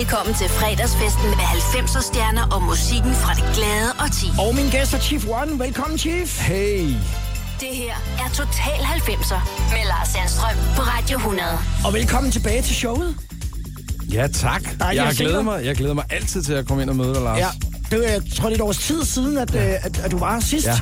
Velkommen til fredagsfesten med 90'er stjerner og musikken fra det glade og ti. Og min gæst er Chief One. Velkommen, Chief. Hey. Det her er Total 90'er med Lars Sandstrøm på Radio 100. Og velkommen tilbage til showet. Ja, tak. Dejligt jeg at glæder mig. Jeg glæder mig altid til at komme ind og møde dig, Lars. Ja, det var, jeg tror, det er et års tid siden, at, ja. at, at du var sidst. Ja.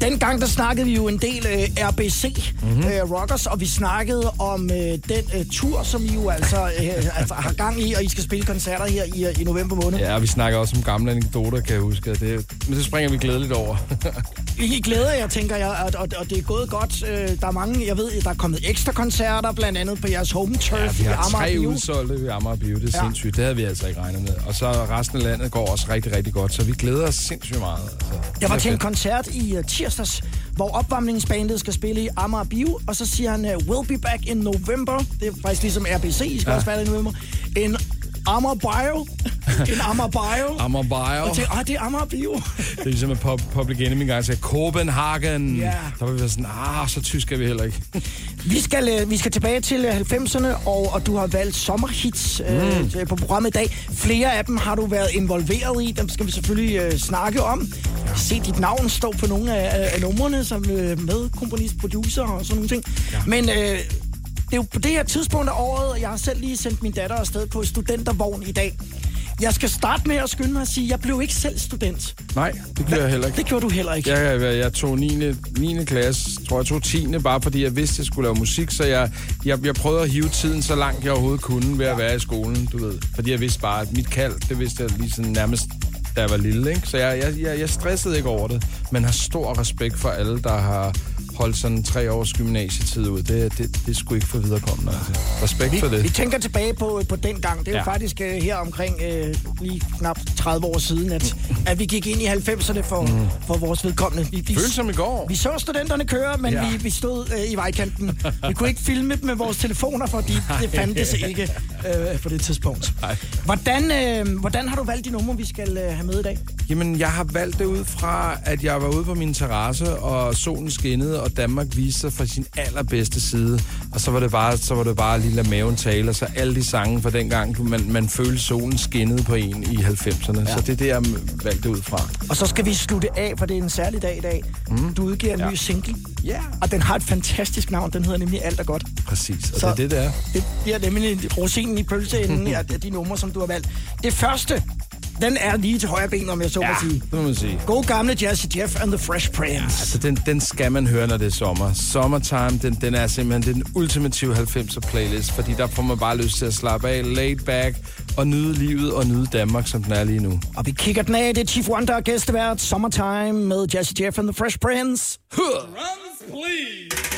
Dengang der snakkede vi jo en del uh, RBC Mhm. mm-hmm. uh, Rockers, og vi snakkede om uh, den uh, tur, som I jo altså, uh, altså har gang i, og I skal spille koncerter her i, uh, i november måned. Ja, og vi snakker også om gamle anekdoter, kan jeg huske. Det, men det springer vi glædeligt over. I glæder jer, tænker jeg, og, og, og det er gået godt. Øh, Der er mange, jeg ved, der er kommet ekstra koncerter, blandt andet på jeres home turf Ja, vi i har Amager tre Bio. udsolgte ved Amager Bio. Det er Ja. sindssygt. Det havde vi altså ikke regnet med. Og så resten af landet går også rigtig, rigtig godt. Så vi glæder os sindssygt meget. Altså, Jeg var til en koncert i uh, tirsdags, hvor opvarmningsbandet skal spille i Amager Bio, og så siger han, uh, we'll be back in November. Det er faktisk ligesom RBC, I skal ja. Også være i november. En Amager Bio. en Amager Bio. Amager Bio. Og tænkte, ah, det er Amager Bio. Det er ligesom at Pub- Public Enemy engang sagde, Copenhagen. Ja. Der var vi sådan, ah, så tysk er vi heller ikke. vi, skal, uh, vi skal tilbage til uh, 90'erne, og, og du har valgt sommerhits uh, på programmet i dag. Flere af dem har du været involveret i. Dem skal vi selvfølgelig uh, snakke om. Se dit navn stå på nogle af, af, numrene som uh, medkomponist, producer og sådan nogle ting. Ja. Men uh, det er jo på det her tidspunkt af året, og jeg har selv lige sendt min datter afsted på studentervogn i dag. Jeg skal starte med at skynde mig at sige, at jeg blev ikke selv student. Nej, det gør jeg heller ikke. Det gjorde du heller ikke. Jeg, jeg, jeg tog 9. 9. klasse, tror jeg tog 10. bare fordi jeg vidste, at jeg skulle lave musik, så jeg, jeg, jeg prøvede at hive tiden så langt jeg overhovedet kunne ved at være i skolen, du ved. Fordi jeg vidste bare, at mit kald, det vidste jeg lige sådan nærmest, da jeg var lille, ikke? Så jeg, jeg, jeg, jeg stressede ikke over det, men har stor respekt for alle, der har holdt sådan tre års gymnasietid ud. Det, det, det skulle ikke for viderekommende, altså. Respekt Vi, for det. vi tænker tilbage på, på den gang. Det er ja. jo faktisk uh, her omkring uh, lige knap 30 år siden, at, at vi gik ind i 90'erne for, mm. for vores vedkommende. Vi, vi, Føles som i går. vi så studenterne køre, men ja. Vi, vi stod uh, i vejkanten. Vi kunne ikke filme dem med vores telefoner, fordi det fandtes ikke uh, på det tidspunkt. Nej. Hvordan, uh, hvordan har du valgt de numre, vi skal uh, have med i dag? Jamen, jeg har valgt det ud fra, at jeg var ude på min terrasse, og solen skinnede, og Danmark viste sig fra sin allerbedste side. Og så var det bare, så var det bare lige lade maven tale, og så alle de sange fra dengang, man, man følte solen skinnede på en i 90'erne. Ja. Så det er det, jeg valgte ud fra. Og så skal vi slutte af, for det er en særlig dag i dag. Mm. Du udgiver en ja. ny single, Ja. og den har et fantastisk navn. Den hedder nemlig Alt er godt. Præcis, og Så- det er det, det er. Det bliver nemlig rosinen i pølseenden af de numre, som du har valgt. Det første, den er lige til højre ben, om jeg så Ja, må sige. det må man sige. God gamle Jazzy Jeff and the Fresh Prince. Altså, den, den skal man høre, når det er sommer. Summertime, den, den er simpelthen det den ultimative 90'er playlist, fordi der får man bare lyst til at slappe af, laid back, og nyde livet og nyde Danmark, som den er lige nu. Og vi kigger den af. Det er Chief Wonder og gæstevært Summertime med Jazzy Jeff and the Fresh Prince. Here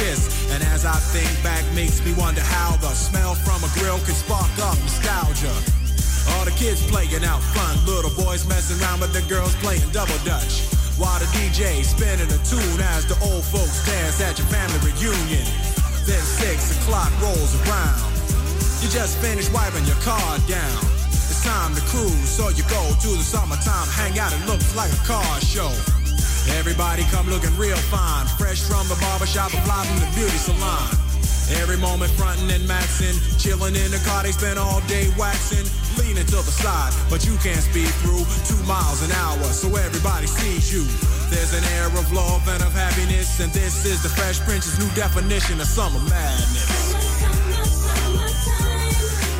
Kiss. And as I think back, makes me wonder how the smell from a grill can spark up nostalgia. All the kids playing out fun, little boys messing around with the girls playing double dutch. While the DJ spinning a tune as the old folks dance at your family reunion. Then six o'clock rolls around. You just finished wiping your car down. It's time to cruise, so you go to the summertime hangout. It looks like a car show. Everybody come looking real fine, fresh from the barbershop and fly from the beauty salon. Every moment frontin' and maxin', chillin' in the car, they spend all day waxing, leaning to the side, but you can't speed through two miles an hour, so everybody sees you. There's an air of love and of happiness, and this is the Fresh Prince's new definition of summer madness.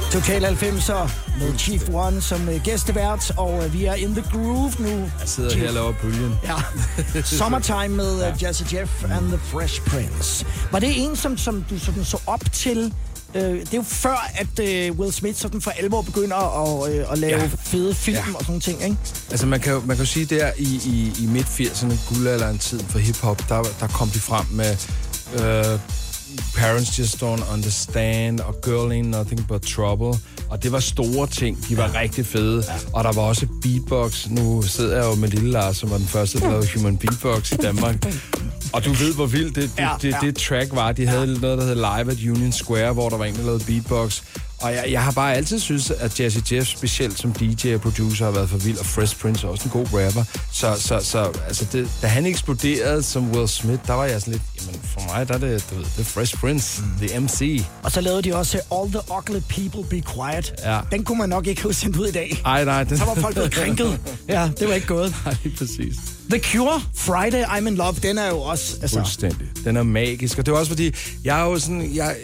Total 90'er med Chief One som øh, gæstevært, og øh, vi er in the groove nu. Jeg sidder Chief. her og laver bølgen. Ja. Summertime med uh, Jazzy Jeff and the Fresh Prince. Var det en, som, som du sådan så op til? Uh, det er jo før, at uh, Will Smith sådan for alvor begynder at, uh, at lave Ja. ja. fede film Ja. ja. og sådan ting, ikke? Altså man kan, jo- man kan jo sige, der i, i, i midt-80'erne, guldalderen tiden for hiphop, der, der kom de frem med øh, Parents Just Don't Understand og Girl Ain't Nothing But Trouble. Og det var store ting. De var rigtig fede. Og der var også beatbox. Nu sidder jeg jo med Lille Lars, som var den første, der lavede Human Beatbox i Danmark. Og du ved, hvor vildt det, det, Ja, det, ja. det track var. De havde noget, der hed Live at Union Square, hvor der var en, der lavede beatbox. Og jeg, jeg har bare altid synes, at Jazzy Jeff, specielt som DJ og producer, har været for vild, og Fresh Prince er også en god rapper. Så, så, så altså det, da han eksploderede som Will Smith, der var jeg sådan lidt, jamen for mig, der er det, du ved, det er Fresh Prince, mm. the MC. Og så lavede de også All the Ugly People Be Quiet. Ja. Den kunne man nok ikke have sendt ud i dag. Ej, nej, den... Så var folk blevet krænket. Ja, det var ikke gået. Nej, lige præcis. The Cure, Friday, I'm in Love, den er jo også... Altså, Fuldstændig. Den er magisk, og det er også fordi, jeg er jo sådan, jeg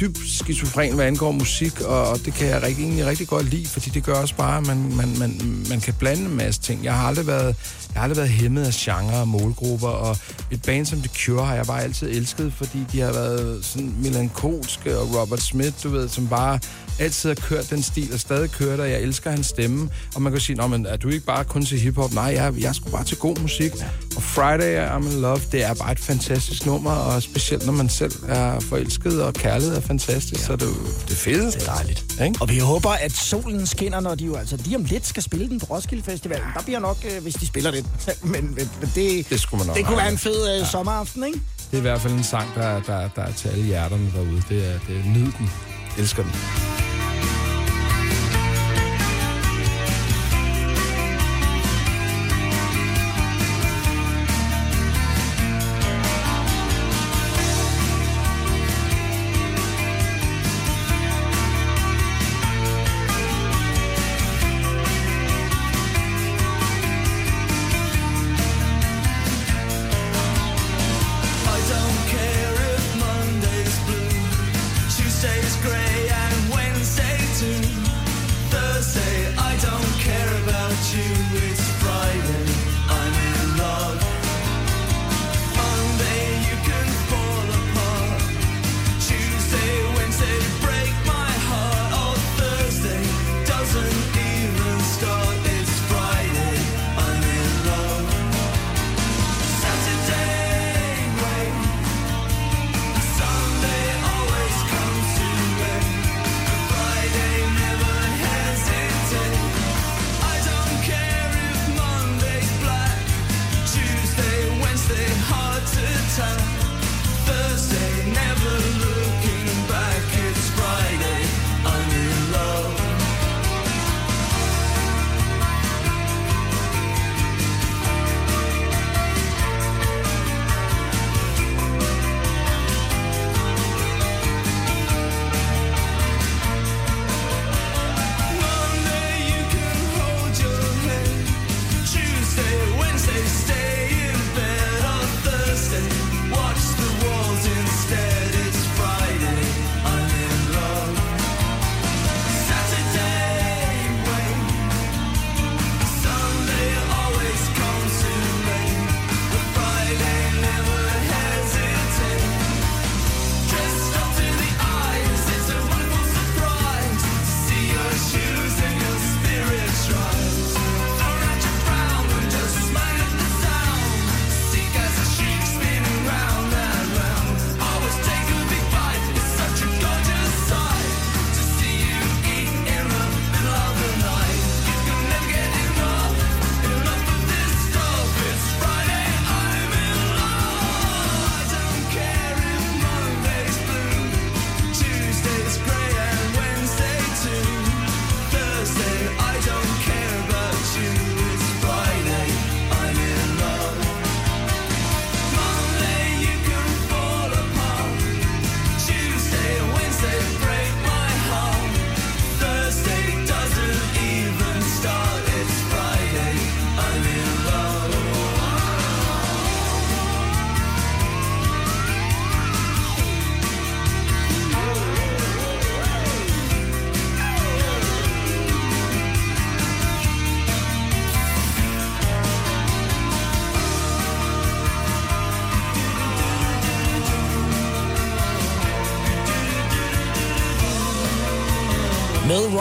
dybt skizofren, hvad angår musik, og, og det kan jeg rigtig, egentlig rigtig godt lide, fordi det gør også bare, at man, man, man, man kan blande en masse ting. Jeg har aldrig været, jeg har aldrig været hæmmet af genre og målgrupper, og et band som The Cure har jeg bare altid elsket, fordi de har været sådan melankolske, og Robert Smith, du ved, som bare altid har kørt den stil, og stadig kører der. Jeg elsker hans stemme, og man kan sige, Nå, men er du ikke bare kun til hiphop? Nej, jeg, jeg er sgu bare til god musik. Og Friday I'm in Love, det er bare et fantastisk nummer, og specielt når man selv er forelsket, og kærlighed er fantastisk, ja. så er det, det fede. Det er dejligt. Ikke? Og vi håber, at solen skinner, når de jo altså lige om lidt skal spille den på Roskilde Festival. Der bliver nok, øh, hvis de spiller det. Men, men, men det, Det skulle man nok det kunne være en fed øh, sommeraften, ikke? Det er i hvert fald en sang, der, der, der er til alle hjerterne derude. Det er, det er nyd den. Elsker den.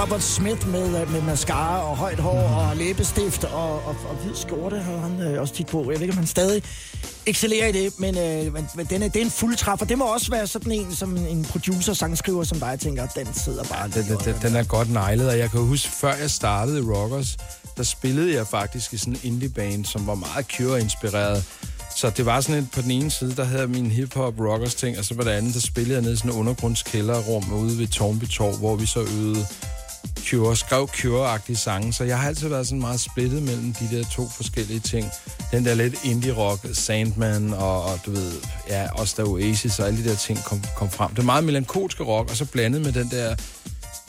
Robert Smith med, øh, med mascara og højt hår og læbestift og, og, og hvid skjorte har han øh, også tit på. Jeg ved ikke, om han stadig excellerer i det, men, øh, men, den er, det er en fuld træffer. Det må også være sådan en, som en producer, sangskriver som dig, tænker, den sidder bare... Den, den, den, den er godt nejlet, og jeg kan huske, før jeg startede i Rockers, der spillede jeg faktisk i sådan en indie-band, som var meget Cure-inspireret. Så det var sådan et, på den ene side, der havde min hip-hop rockers ting, og så på den anden, der spillede jeg ned i sådan en undergrundskælderrum ude ved Tornby Torv, hvor vi så øvede Cure, skrev Cure-agtige sange, så jeg har altid været sådan meget splittet mellem de der to forskellige ting. Den der lidt indie-rock, Sandman og, og du ved, ja, også der Oasis og alle de der ting kom, kom frem. Det er meget melankolske rock, og så blandet med den der,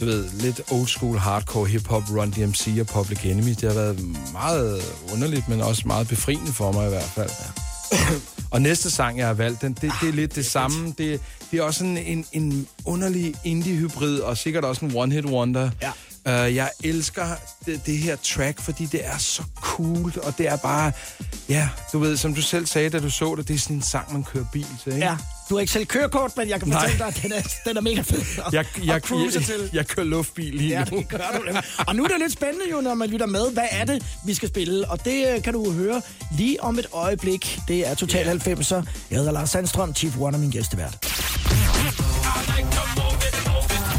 du ved, lidt old school hardcore hip-hop, Run DMC og Public Enemy. Det har været meget underligt, men også meget befriende for mig i hvert fald. Ja. og næste sang, jeg har valgt, den, det, det er lidt det samme. Det, det er også sådan en, en underlig indie-hybrid, og sikkert også en one-hit wonder. Ja. Uh, jeg elsker det, det her track, fordi det er så cool, og det er bare, ja, du ved, som du selv sagde, da du så det, det er sådan en sang, man kører bil til, ikke? Ja, du har ikke selv kørekort, men jeg kan fortælle Nej. dig, at den er, den er mega fed at, Jeg, jeg, cruise jeg, til. jeg kører luftbil lige Ja, nu. det gør du nemlig. Og nu er det lidt spændende jo, når man lytter med. Hvad er det, vi skal spille? Og det øh, kan du høre lige om et øjeblik. Det er Total 90'er. Jeg hedder Lars Sandstrøm, Chief One og min gæstevært.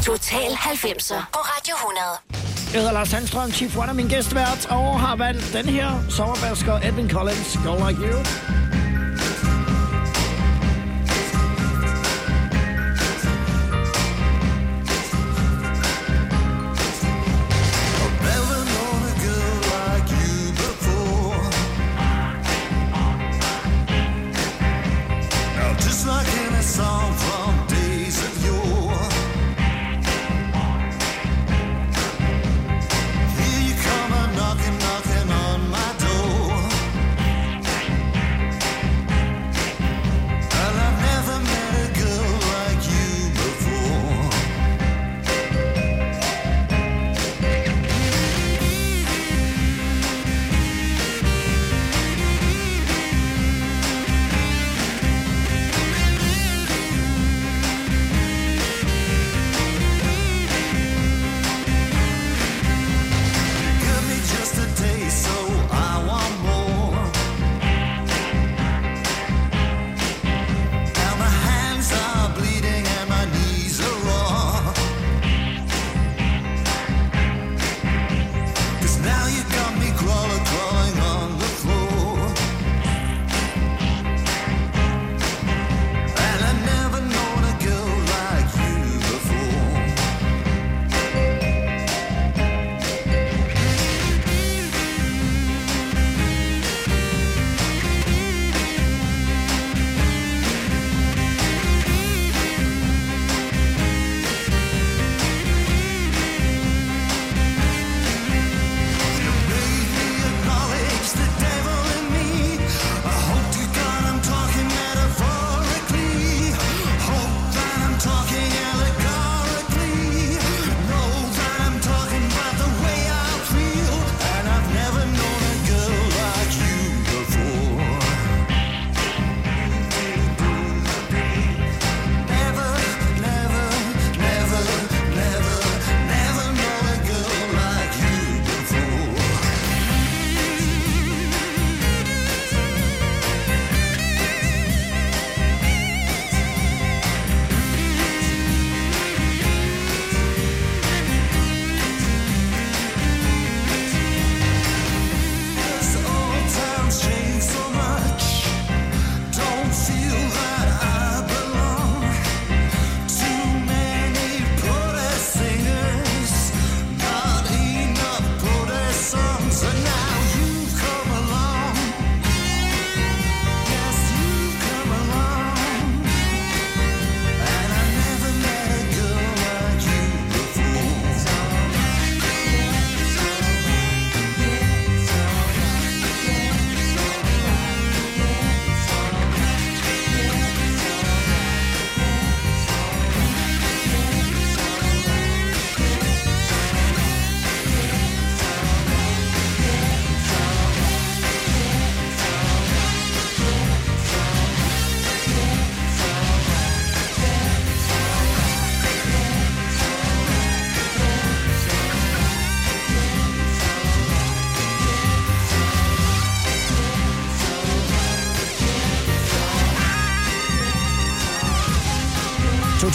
Total 90'er på Radio 100. Jeg hedder Lars Sandstrøm, Chief One af min gæstvært, og har valgt den her sommerbasker Edwin Collins, Go Like You.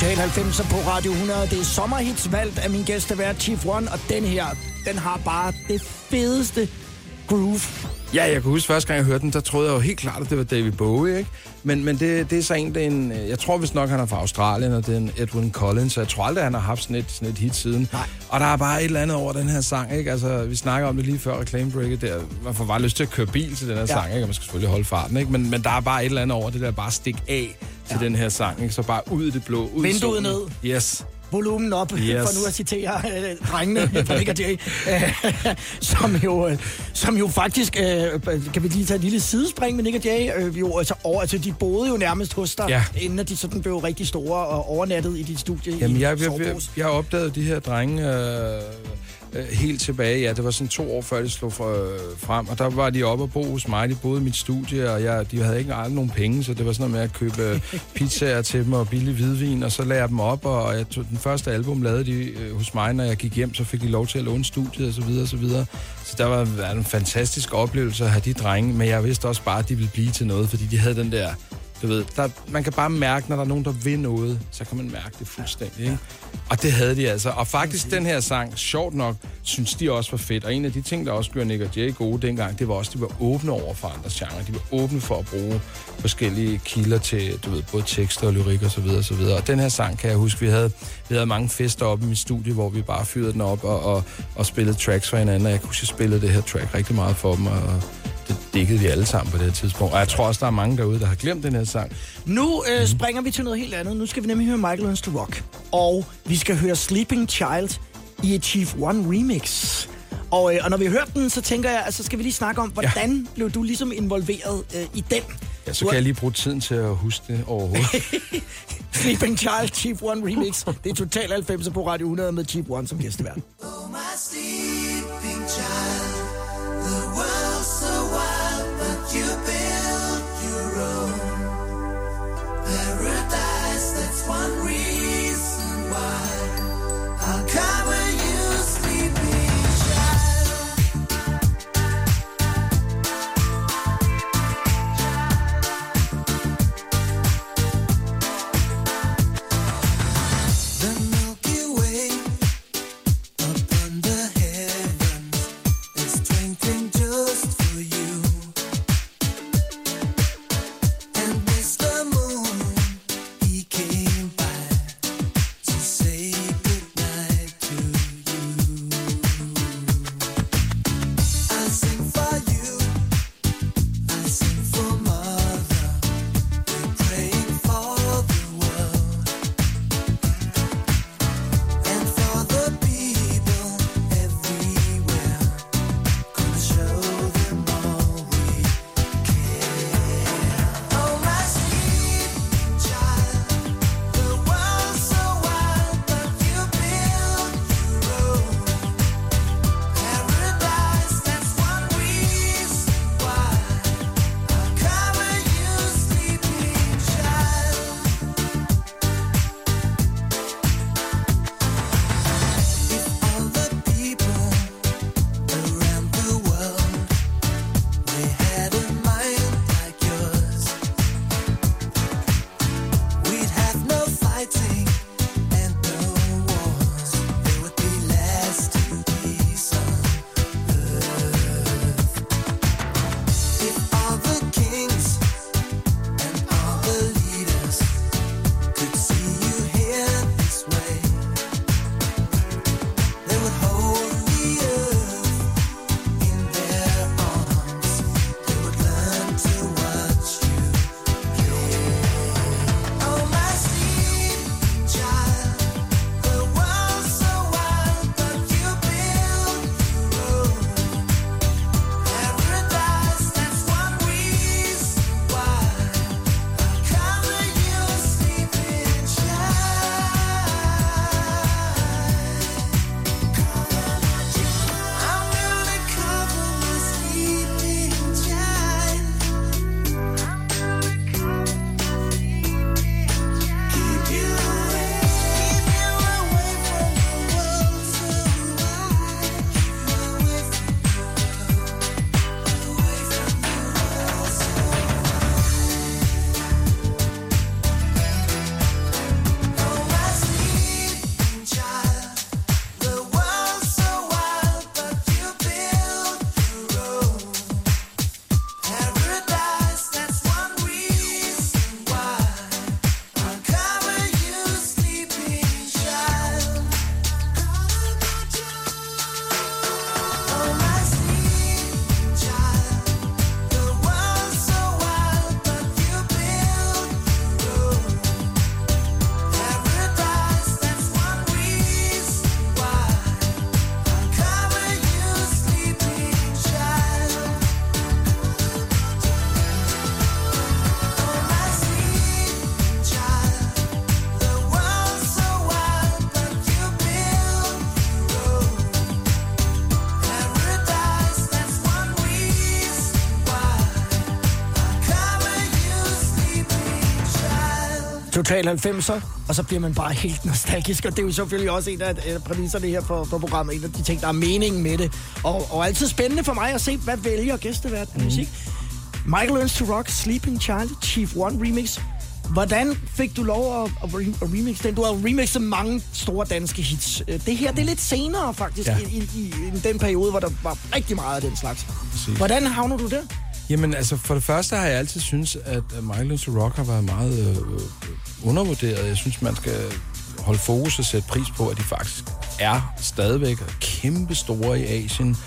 Total 90 på Radio 100. Det er sommerhits valgt af min gæstevært Chief One, og den her, den har bare det fedeste groove. Ja, jeg kan huske første gang, jeg hørte den, der troede jeg jo helt klart, at det var David Bowie, ikke? Men, men det, det er så en, det er en, jeg tror vist nok, han er fra Australien, og det er en Edwin Collins, så jeg tror aldrig, han har haft sådan et, sådan et hit siden. Nej. Og der er bare et eller andet over den her sang, ikke? Altså, vi snakker om det lige før reklamebreaket der. Man får bare lyst til at køre bil til den her ja. sang, ikke? Og man skal selvfølgelig holde farten, ikke? Men, men der er bare et eller andet over det der, bare stik af til ja. den her sang, ikke? Så bare ud i det blå, ud Vinduet ned. Yes. volumen op, yes. For nu at citere øh, drengene fra Nick Jay, øh, som, jo, øh, som jo faktisk, øh, kan vi lige tage et lille sidespring med Nick Jay, øh, jo, altså, over, altså, de boede jo nærmest hos dig, Ja. inden at de sådan blev rigtig store og overnattet i dit studie Jamen, i jeg, jeg, jeg, jeg opdagede de her drenge øh, øh, helt tilbage. Ja, det var sådan to år før, de slog øh, frem. Og der var de oppe og bo hos mig. De boede i mit studie, og jeg, de havde ikke aldrig nogen penge, så det var sådan noget med at købe øh, pizzaer til dem og billig hvidvin. Og så lagde jeg dem op, og jeg tog, den første album lavede de øh, hos mig, når jeg gik hjem. Så fik de lov til at låne studiet og så videre og så videre. Så der var var en fantastisk oplevelse at have de drenge. Men jeg vidste også bare, at de ville blive til noget, fordi de havde den der du ved, der, man kan bare mærke, når der er nogen, der vil noget, så kan man mærke det fuldstændig. Ikke? Og det havde de altså. Og faktisk den her sang, sjovt nok, synes de også var fedt. Og en af de ting, der også gjorde Nick og Jay gode dengang, det var også, at de var åbne over for andre genrer. De var åbne for at bruge forskellige kilder til, du ved, både tekster og lyrik og så videre, og så videre. Og den her sang kan jeg huske, vi havde, vi havde mange fester oppe i mit studie, hvor vi bare fyrede den op og, og, og spillede tracks for hinanden. Og jeg kunne huske, jeg spillede det her track rigtig meget for dem, og det dækkede vi alle sammen på det her tidspunkt. Og jeg tror også, der er mange derude, der har glemt den her sang. Nu øh, springer vi til noget helt andet. Nu skal vi nemlig høre Michael Learns to Rock. Og vi skal høre Sleeping Child i et Chief One remix. Og, øh, og når vi har hørt den, så tænker jeg, altså skal vi lige snakke om, hvordan ja. blev du ligesom involveret øh, i den? Ja, så kan jeg lige bruge tiden til at huske det overhovedet. Sleeping Child Chief One remix. Det er Total 90 på Radio 100 med Chief One som gæstevært. Oh, my sleeping child, Total 90'er, og så bliver man bare helt nostalgisk, og det er jo selvfølgelig også en af præmisserne her for, for programmet, en af de ting, der er meningen med det. Og, og altid spændende for mig at se, hvad vælger gæstevært af musik. Michael Learns to Rock, Sleeping Child, Chief One Remix. Hvordan fik du lov at, at, re- at remix den? Du har remixet mange store danske hits. Øh, Det her, det er lidt senere faktisk, ja. i, i, i den periode, hvor der var rigtig meget af den slags. Præcis. Hvordan havner du der? Jamen, altså, for det første har jeg altid synes, at Michael Rock har været meget øh, øh, undervurderet. Jeg synes, man skal holde fokus og sætte pris på, at de faktisk er stadigvæk kæmpe store i Asien.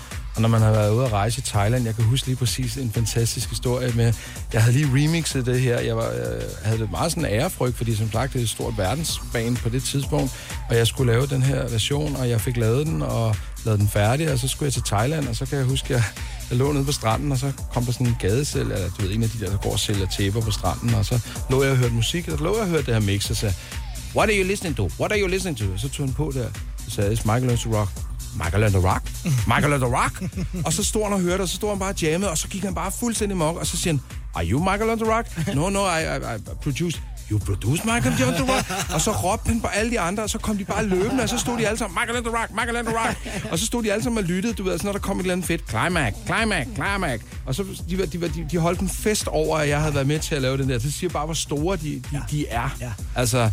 Og når man har været ude at rejse i Thailand, jeg kan huske lige præcis en fantastisk historie med, jeg havde lige remixet det her, jeg, var, jeg havde det meget sådan ærefrygt, fordi som sagt, det er et stort verdensbane på det tidspunkt, og jeg skulle lave den her version, og jeg fik lavet den, og lavet den færdig, og så skulle jeg til Thailand, og så kan jeg huske, jeg, jeg lå nede på stranden, og så kom der sådan en gadesælger, eller du ved, en af de der, der går og sælger tæpper på stranden, og så lå jeg og hørte musik, og så lå jeg og hørte det her mix, og sagde, What are you listening to? What are you listening to? Og så tog han på der, så sagde jeg, Michael Learns to Rock. Michael Learns to Rock? Michael Learns to Rock? og så stod han og hørte, og så stod han bare og jammede, og så gik han bare fuldstændig mok, og så siger han, Are you Michael Learns to Rock? No, no, I, I, I produced You produce Michael Learns to Rock? og så råbte han på alle de andre, og så kom de bare løbende, og så stod de alle sammen, Michael to Rock, Michael to Rock. og så stod de alle sammen og lyttede, du ved, så når der kom et eller andet fedt, climax, climax, climax. Og så de, de, de, de holdt en fest over, at jeg havde været med til at lave den der. Det siger bare, hvor store de, de, ja. de er. Ja. Altså,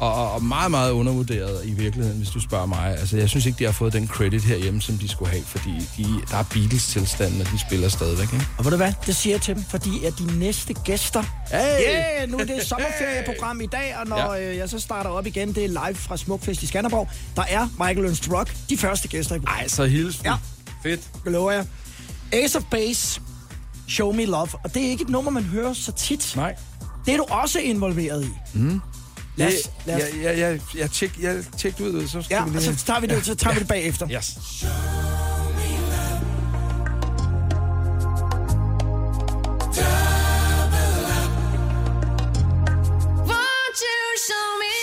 og, og, meget, meget undervurderet i virkeligheden, hvis du spørger mig. Altså, jeg synes ikke, de har fået den credit herhjemme, som de skulle have, fordi de, der er Beatles-tilstanden, og de spiller stadigvæk, ikke? Og ved du hvad? Det siger jeg til dem, fordi at de næste gæster... Hey! Yeah, nu er det sommerferieprogram i dag, og når Ja. øh, jeg så starter op igen, det er live fra Smukfest i Skanderborg. Der er Michael Learns to Rock, de første gæster i programmet. Ej, så hils. Ja. Fedt. Det lover jeg. Ace of Base, Show Me Love. Og det er ikke et nummer, man hører så tit. Nej. Det er du også involveret i. Mm. Lad os, lad os, Jeg, jeg, jeg, jeg, tjek, jeg tjek ud, så skal ja, vi lige... så tager vi det, så tager vi det bagefter. Yes. Won't you show me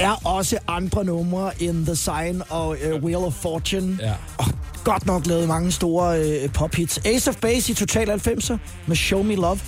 er også andre numre in The Sign og uh, Wheel of Fortune. Ja. Og godt nok lavet mange store uh, pophits. Ace of Base i Total 90'er med Show Me Love.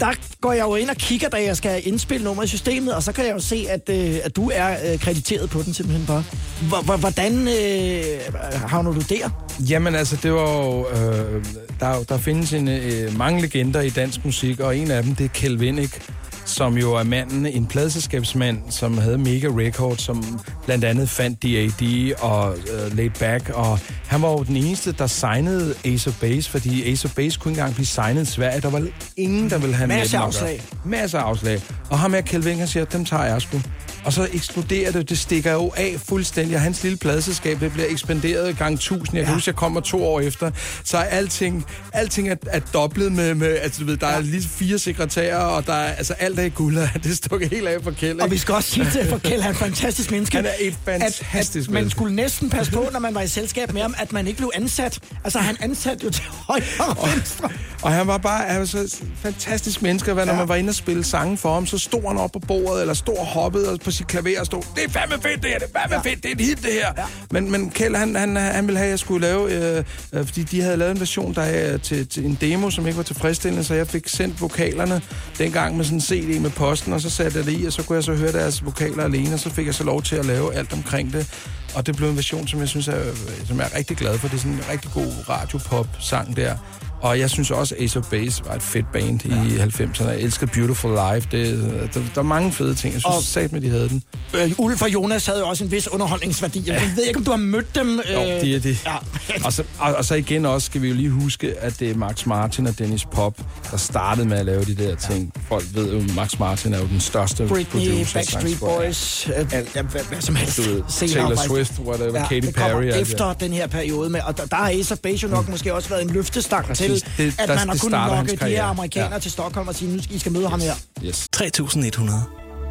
Der går jeg jo ind og kigger, da jeg skal indspille nummer i systemet, og så kan jeg jo se, at, øh, at du er øh, krediteret på den simpelthen bare. Hvor- Hvordan øh, havner du der? Jamen altså, det var jo... Øh, der, der findes en, øh, mange legender i dansk musik, og en af dem, det er Kjeld Winnick, som jo er manden, en pladselskabsmand, som havde Mega Records, som blandt andet fandt D.A.D. og øh, Laid Back, og han var jo den eneste, der signede Ace of Base, fordi Ace of Base kunne ikke engang blive signet i Sverige. Der var ingen, der ville have Masser med gøre. afslag. Masser af afslag. Og ham her, Kjeld siger, dem tager jeg sgu. Og så eksploderer det, det stikker jo af fuldstændig, og hans lille pladeselskab, det bliver ekspanderet gang 1000. Jeg kan Ja. huske, jeg kommer to år efter, så er alting, alting er, er dobblet med, med, altså du ved, der er lige fire sekretærer, og der er, altså alt er i guld, og det er stukket helt af for Kjeld, Og vi skal også sige til for Kjeld, han er en fantastisk menneske. Han er et fantastisk at, at man menneske. skulle næsten passe på, når man var i selskab med ham, at man ikke blev ansat. Altså, han ansatte jo til højre og venstre. Og han var bare han var så et fantastisk menneske, hvad, når Ja. man var inde og spille sange for ham, så stod han op på bordet, eller stod og hoppede på sit klaver og stod, det er fandme fedt det her, det er fandme Ja. fedt, det er et hit det her. Ja. Men, men Kjeld, han, han, han ville have, at jeg skulle lave, øh, øh, fordi de havde lavet en version der er til, til en demo, som ikke var tilfredsstillende, så jeg fik sendt vokalerne dengang med sådan en CD med posten, og så satte jeg det i, og så kunne jeg så høre deres vokaler alene, og så fik jeg så lov til at lave alt omkring det. Og det blev en version, som jeg synes er, som jeg er rigtig glad for. Det er sådan en rigtig god radiopop-sang der. Og jeg synes også, Ace of Base var et fedt band ja. i 90'erne. Jeg elsker Beautiful Life. Det, der, der er mange fede ting. Jeg synes, Og- sat med, de havde den. Øh, Ulf og Jonas havde jo også en vis underholdningsværdi. Jeg ved ikke, om du har mødt dem. Jo, øh, de er det. Ja. Og så, og, og så igen også skal vi jo lige huske, at det er Max Martin og Dennis Pop, der startede med at lave de der ting. Folk ved jo, Max Martin er jo den største Britney, producer. Backstreet. Boys, øh, ja, hvad, hvad som helst. Du ved, Taylor. Swift, whatever, Katy det kommer Perry, det efter den her periode med, og der, der har Ace of Base jo nok måske også været en løftestang Præcis. Til, Det- at der- man har kunnet lokke de her amerikanere Ja. til Stockholm og sige, nu skal I skal møde ham her. Yes. 3100.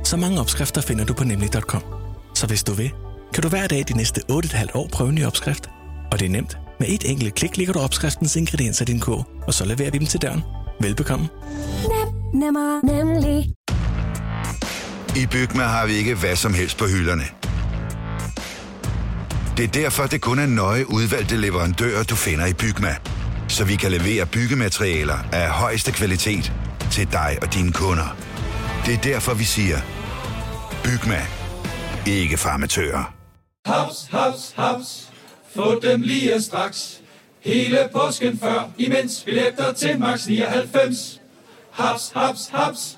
Så mange opskrifter finder du på nemlig.com. Så hvis du vil, kan du hver dag de næste 8,5 år prøve en ny opskrift. Og det er nemt. Med et enkelt klik ligger du opskriftens ingredienser i din kog, og så leverer vi dem til døren. Velbekomme. Nem, nemmer, nemlig. I Bygma har vi ikke hvad som helst på hylderne. Det er derfor, det kun er nøje udvalgte leverandører, du finder i Bygma. Så vi kan levere byggematerialer af højeste kvalitet til dig og dine kunder. Det er derfor, vi siger, Bygma. Ikke farmatører. Haps, haps, haps. Få dem lige straks. Hele påsken før, imens billetter til max 99. Haps, haps, haps.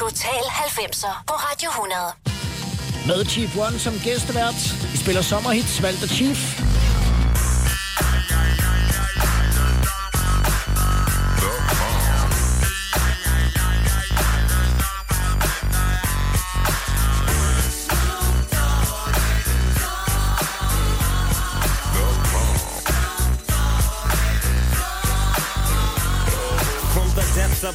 Total 90'er på Radio 100. Med Chief One som gæstevært. Vi spiller sommerhits, valgt af Chief. From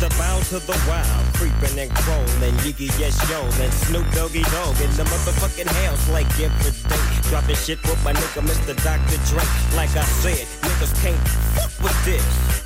The bow to the wild, creeping and crawling, Yiggy yes yo, and Snoop Doggy Dog in the motherfucking house like every day. Dropping shit with my nigga Mr. Dr. Dre. Like I said, niggas can't fuck with this.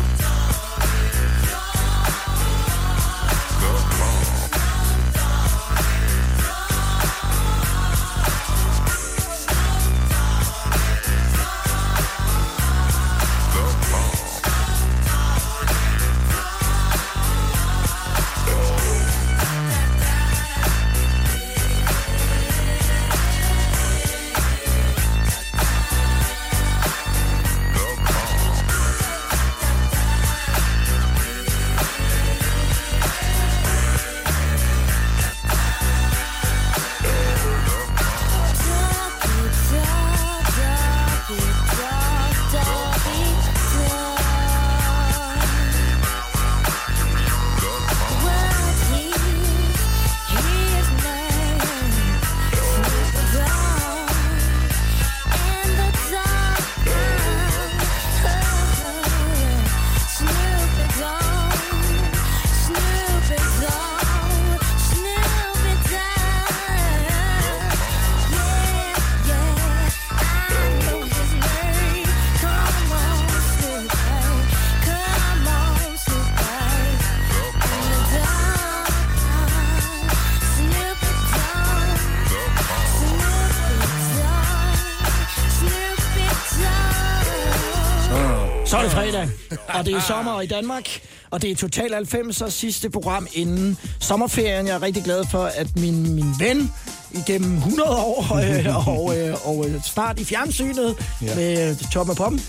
Og det er sommer i Danmark, og det er Total 90'er sidste program inden sommerferien. Jeg er rigtig glad for, at min, min ven igennem 100 år øh, og, øh, og øh, snart i fjernsynet Ja. med Top of Pom,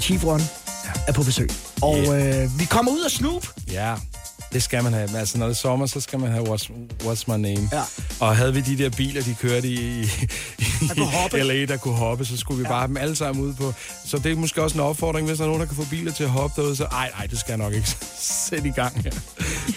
Chief Ron, er på besøg. Og øh, vi kommer ud af Snoop. Ja, det skal man have. Altså, når det er sommer, så skal man have What's, what's My Name. Ja. Og havde vi de der biler, de kørte i, i hoppe. LA, der kunne hoppe, så skulle vi bare have dem alle sammen ud på. Så det er måske også en opfordring, hvis der er nogen, der kan få biler til at hoppe derude, så ej, ej, det skal jeg nok ikke sætte i gang her.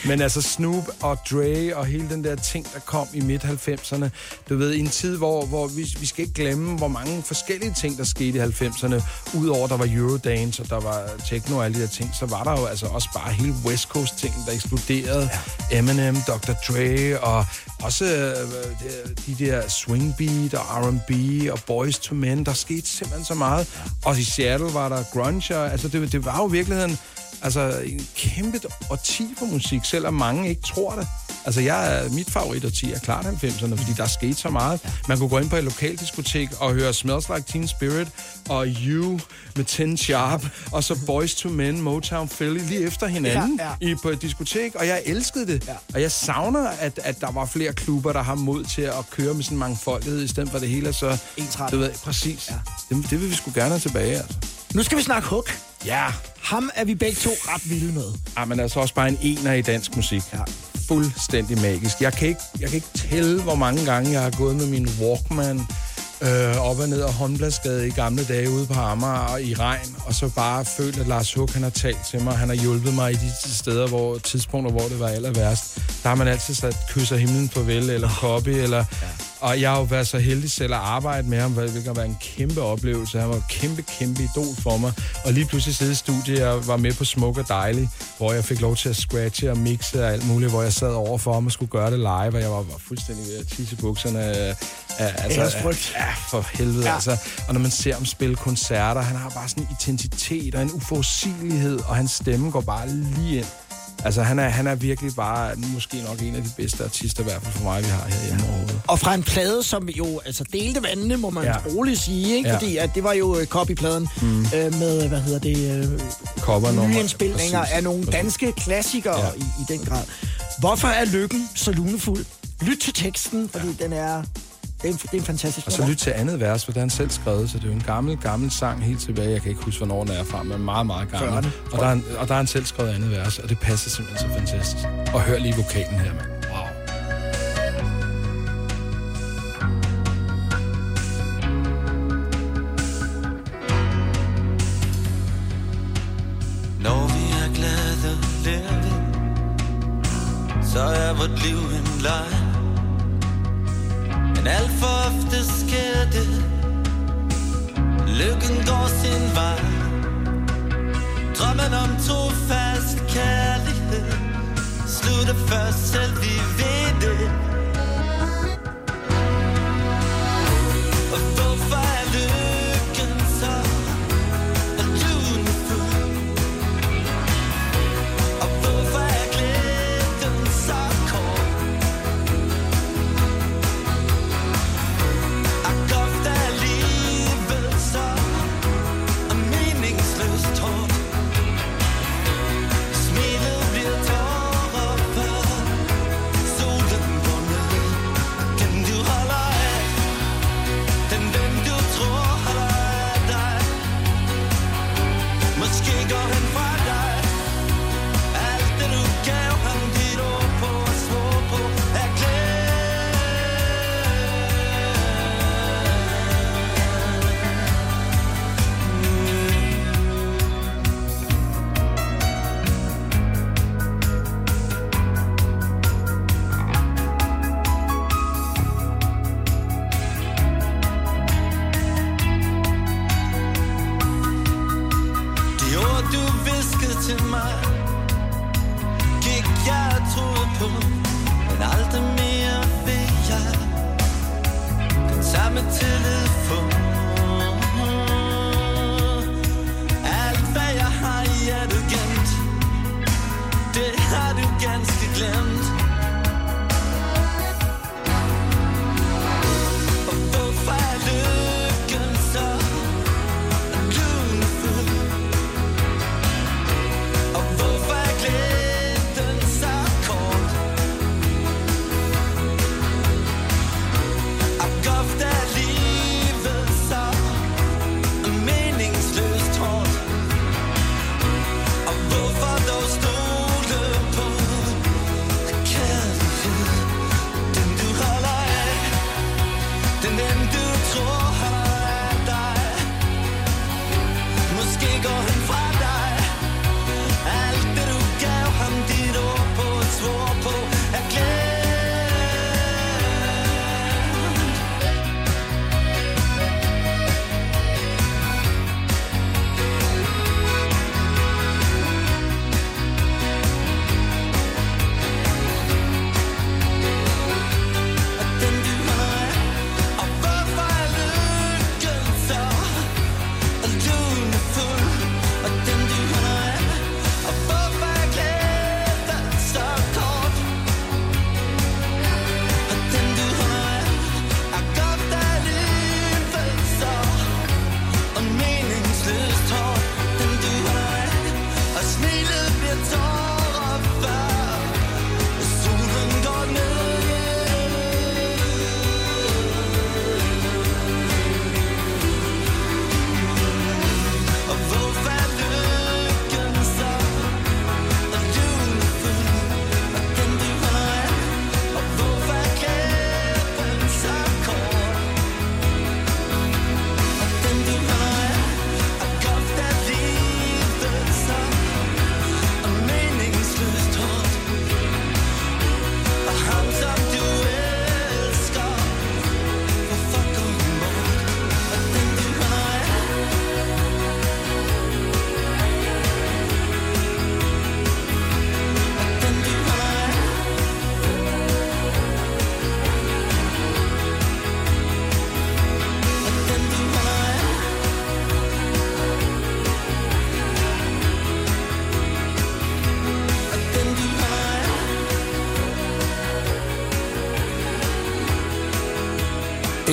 Men altså Snoop og Dre og hele den der ting, der kom i midt-90'erne. Du ved, i en tid, hvor, hvor vi, vi skal ikke glemme, hvor mange forskellige ting, der skete i 90'erne. Udover der var Eurodance, og der var techno og alle de der ting, så var der jo altså også bare hele West Coast ting, der eksploderede. Ja. Eminem, Dr. Dre, og også øh, de der swing beat og R&B og Boys to Men. Der skete simpelthen så meget. Og i Seattle var der grunge, og, altså det, det var jo i virkeligheden altså en kæmpe årti for musik, selvom mange ikke tror det. Altså jeg, er- mit favorit årti er klart 90'erne, fordi der skete så meget. Man kunne gå ind på et lokaldiskotek og høre Smells Like Teen Spirit og You med 10 Sharp, og så Boys to Men, Motown Philly, lige efter hinanden Ja, ja. I, på et diskotek, og jeg elskede det. Ja. Og jeg savner, at, at der var flere klubber, der har mod til at køre med sådan mangfoldighed, i stedet for det hele så... Ensrettet. Du ved, præcis. Ja. Det, det vil vi sgu gerne have tilbage, altså. Nu skal vi snakke Hook. Ja. Ham er vi begge to ret vilde med. Ja, men altså også bare en ener i dansk musik. Ja. Fuldstændig magisk. Jeg kan, ikke, jeg kan ikke tælle, hvor mange gange jeg har gået med min Walkman øh, op og ned ad Håndbladsgade i gamle dage ude på Amager og i regn, og så bare følt, at Lars Huck han har talt til mig. Han har hjulpet mig i de steder, hvor tidspunkter, hvor det var aller værst. Der har man altid sat kysser himlen farvel, eller copy, eller... Ja. Og jeg har jo været så heldig selv at arbejde med ham, hvilket har været en kæmpe oplevelse. Han var en kæmpe, kæmpe idol for mig. Og lige pludselig sidde i studiet og var med på Smuk og Dejlig, hvor jeg fik lov til at scratche og mixe og alt muligt, hvor jeg sad over for ham og skulle gøre det live, og jeg var, var fuldstændig ved at tisse bukserne. af- af- Altså, Æresfrygt. Ja, for helvede. Ja. Ja. Altså. Og når man ser ham spille koncerter, han har bare sådan en intensitet og en uforudsigelighed, og hans stemme går bare lige ind. Altså, han er, han er virkelig bare måske nok en af de bedste artister, i hvert fald for mig, vi har herhjemme overhovedet. Og fra en plade, som jo altså delte vandene, må man ja. Roligt sige, ikke? Ja. Fordi at det var jo øh, copypladen mm. øh, med, hvad hedder det, øh, nyindspilninger af nogle danske klassikere ja. i, i den grad. Hvorfor er lykken så lunefuld? Lyt til teksten, fordi ja. den er, det er, en, det er en fantastisk Og så lyt til andet vers, for det han selv skrevet, så det er jo en gammel, gammel sang helt tilbage. Jeg kan ikke huske, hvornår den er fra, men meget, meget gammel. 40'erne, Og der, er, han- og der har han selv skrevet andet vers, og det passer simpelthen så fantastisk. Og hør lige vokalen her, mand. Var. Drømmen om trofast kærlighed. Slutter først selv vi ved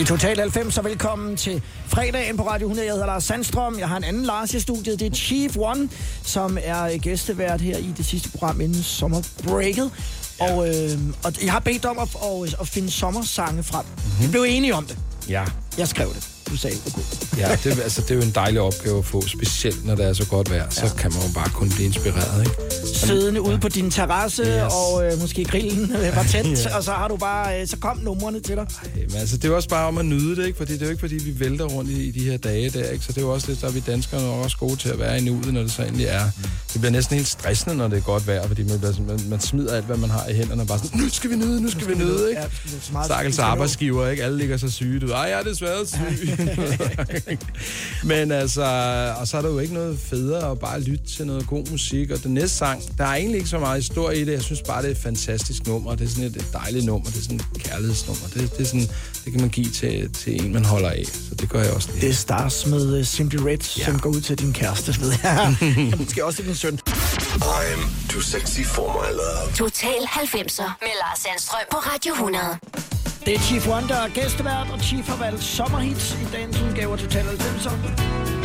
Det er Total 90, så velkommen til fredagen på Radio 100. Jeg hedder Lars Sandstrøm. Jeg har en anden Lars i studiet. Det er Chief One, som er gæstevært her i det sidste program inden sommerbreaket. Og, øh, og jeg har bedt om at, at, at finde sommersange frem. Vi blev enige om det. Ja. Jeg skrev det. Du sagde, okay. Ja, det, altså, det er jo en dejlig opgave at få, specielt når det er så godt vejr. Så kan man jo bare kun blive inspireret, ikke? Siddende ude på din terrasse, Yes. og øh, måske grillen øh, var tæt, Ja. og så har du bare, øh, så kom numrene til dig. Men altså, det er også bare om at nyde det, ikke? Fordi det er jo ikke, fordi vi vælter rundt i, i de her dage der, ikke? Så det er jo også det, der er vi danskere også gode til at være i nuet, når det så egentlig er. Det bliver næsten helt stressende, når det er godt vejr, fordi man, bliver sådan- man, man smider alt, hvad man har i hænderne, og bare sådan, nu skal vi nyde, nu skal vi nyde, ikke? Ja, Stakkels arbejdsgiver, ikke? Alle ligger så syge. Du ej, jeg er desværre syg. Men altså, og så er der jo ikke noget federe at bare lytte til noget god musik. Og den næste sang, der er egentlig ikke så meget historie i det. Jeg synes bare, det er et fantastisk nummer. Det er sådan et, et dejligt nummer. Det er sådan et kærlighedsnummer. Det, det, er sådan, det kan man give til, til en, man holder af. Så det gør jeg også. Det er Stars med uh, Simply Red, ja. som går ud til din kæreste, ved jeg. Måske også til din søn. I'm too sexy for my love. Total 90'er med Lars Sandstrøm på Radio 100. Det er Chief One, der er gæstevært, og Chief har valgt sommerhits i dagens udgave af Total 90'er.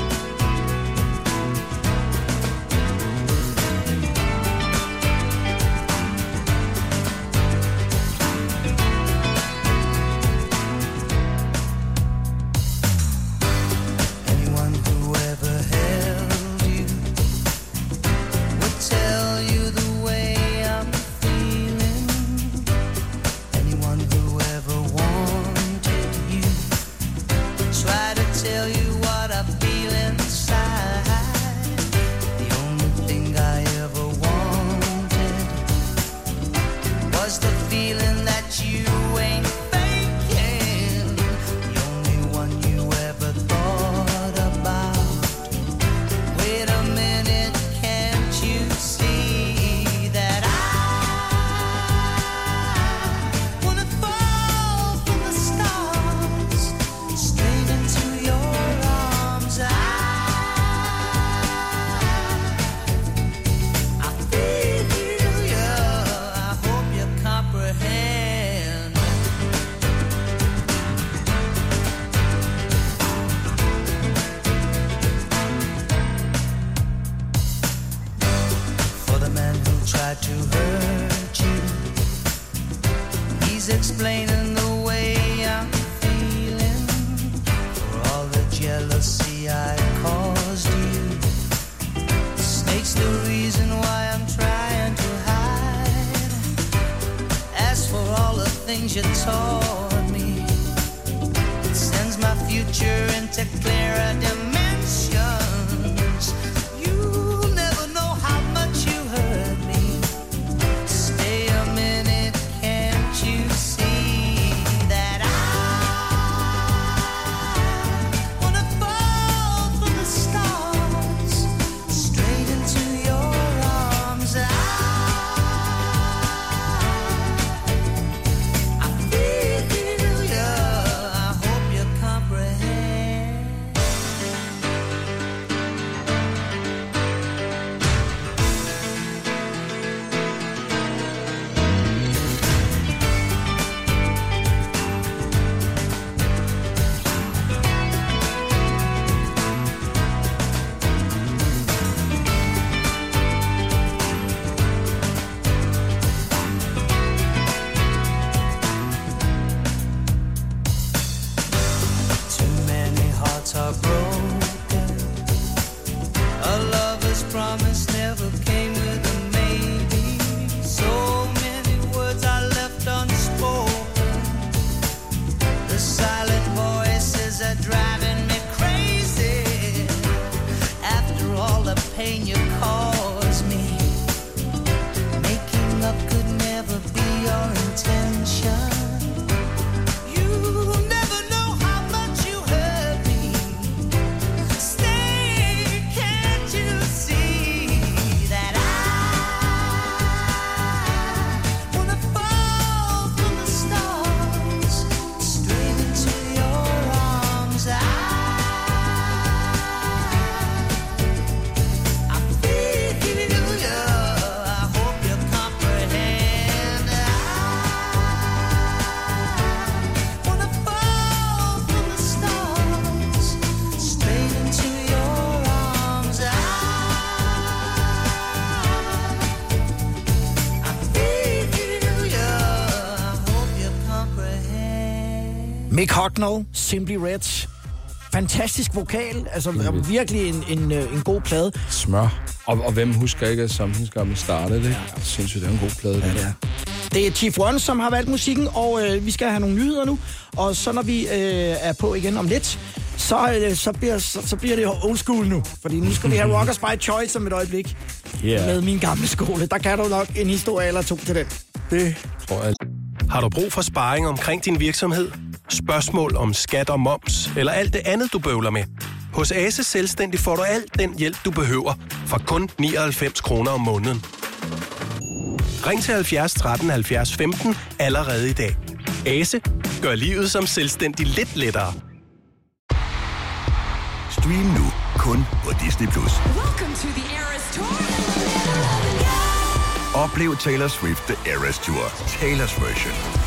서 Hucknall, Simply Red. Fantastisk vokal, altså Helt virkelig en, en, øh, en god plade. Smør. Og, og hvem husker ikke, at Something's Got Me Started, ikke? Jeg synes jo, det er en god plade. Ja, det er. Det er Chief One, som har valgt musikken, og øh, vi skal have nogle nyheder nu. Og så når vi øh, er på igen om lidt, så, øh, så, bliver, så, så bliver det old school nu. Fordi nu skal vi have Rockers by Choice om et øjeblik. Yeah. Med min gamle skole. Der kan du nok en historie eller to til den. Det tror jeg. Har du brug for sparring omkring din virksomhed? Spørgsmål om skat og moms, eller alt det andet, du bøvler med? Hos Ase Selvstændig får du alt den hjælp, du behøver, for kun 99 kroner om måneden. Ring til 70 13 70 15 allerede i dag. Ase gør livet som selvstændig lidt lettere. Stream nu kun på Disney+. Plus. Oplev Taylor Swift The Eras Tour, Taylor's version.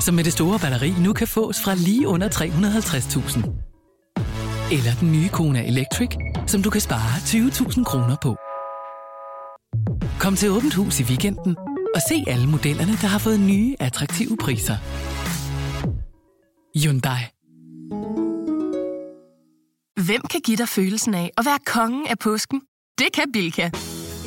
som med det store batteri nu kan fås fra lige under 350.000. Eller den nye Kona Electric, som du kan spare 20.000 kroner på. Kom til Åbent Hus i weekenden og se alle modellerne, der har fået nye, attraktive priser. Hyundai. Hvem kan give dig følelsen af at være kongen af påsken? Det kan Bilka!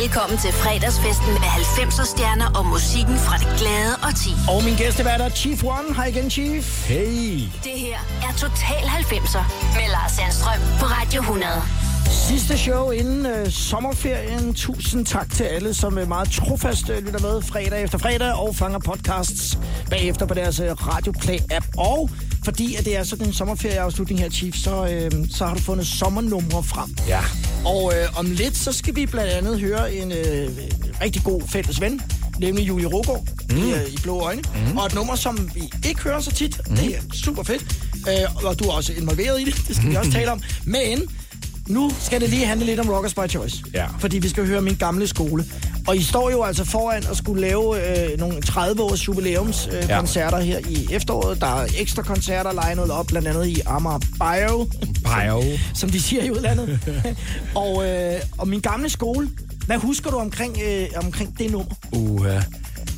Velkommen til fredagsfesten med 90'er stjerner og musikken fra det glade og ti. Og min gæstevært er Chief One. Hej igen, Chief. Hey. Det her er Total 90'er med Lars Sandstrøm på Radio 100. Sidste show inden øh, sommerferien. Tusind tak til alle, som er meget trofast øh, lytter med fredag efter fredag og fanger podcasts bagefter på deres øh, Radio Play-app. Og fordi at det er sådan en sommerferieafslutning her, Chief, så, øh, så har du fundet sommernumre frem. Ja. Og øh, om lidt, så skal vi blandt andet høre en øh, rigtig god fælles ven, nemlig Julie Rogård mm. i, øh, i Blå Øjne. Mm. Og et nummer, som vi ikke hører så tit. Mm. Det er super fedt. Øh, og du er også involveret i det, det skal vi også tale om. Men nu skal det lige handle lidt om Rockers by Choice. Ja. Fordi vi skal høre min gamle skole. Og I står jo altså foran at skulle lave øh, nogle 30-års jubilæums øh, Ja. koncerter her i efteråret. Der er ekstra koncerter legnet op, blandt andet i Amager Bio. Bio. Som de siger i udlandet. og, øh, og min gamle skole. Hvad husker du omkring, øh, omkring det nummer? Uha.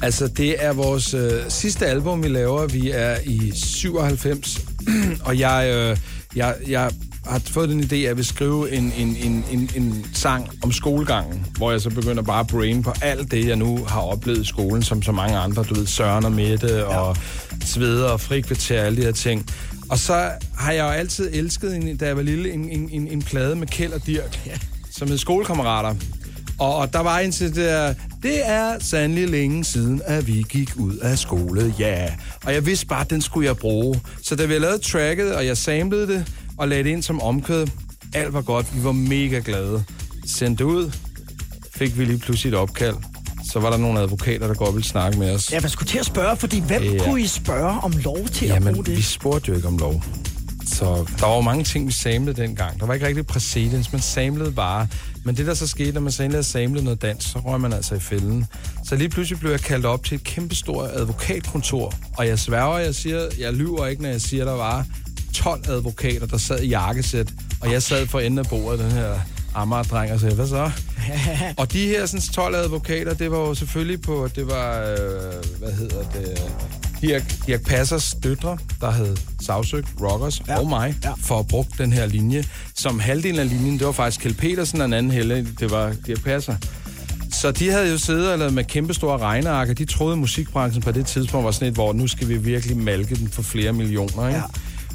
Altså, det er vores øh, sidste album, vi laver. Vi er i 97, og jeg, øh, jeg, jeg har fået den idé, at jeg vil skrive en, en, en, en, en sang om skolegangen, hvor jeg så begynder bare at brain på alt det, jeg nu har oplevet i skolen, som så mange andre, du ved, Søren og Mette og Sveder og Frikvarter og alle de her ting. Og så har jeg jo altid elsket, en, da jeg var lille, en, en, en, en plade med Kjeld og Dirk, som hed Skolekammerater. Og, og der var en til det der, det er sandelig længe siden, at vi gik ud af skole, ja. Yeah. Og jeg vidste bare, at den skulle jeg bruge. Så da vi lavede tracket, og jeg samlede det, og lagde det ind som omkød, alt var godt, vi var mega glade. Sendte ud, fik vi lige pludselig et opkald. Så var der nogle advokater, der godt ville snakke med os. Ja, jeg skulle til at spørge, fordi hvem Ja. kunne I spørge om lov til at Jamen, bruge det? vi spurgte jo ikke om lov. Så der var jo mange ting, vi samlede dengang. Der var ikke rigtig præcedens, man samlede bare. Men det, der så skete, når man så endelig havde samlet noget dans, så røg man altså i fælden. Så lige pludselig blev jeg kaldt op til et kæmpestort advokatkontor. Og jeg sværger, jeg siger, jeg lyver ikke, når jeg siger, der var 12 advokater, der sad i jakkesæt. Og jeg sad for enden af bordet, den her Amager-dreng, og sagde, hvad så? og de her sådan, 12 advokater, det var jo selvfølgelig på, det var, øh, hvad hedder det, Dirk, Dirk Passers døtre, der havde sagsøgt Rockers ja. og mig, ja. for at bruge den her linje. Som halvdelen af linjen, det var faktisk Kjeld Petersen, og den anden halvdel, det var Dirk Passer. Så de havde jo siddet og lavet med kæmpe store regneark, og de troede, at musikbranchen på det tidspunkt var sådan et, hvor nu skal vi virkelig malke den for flere millioner. Ikke? Ja.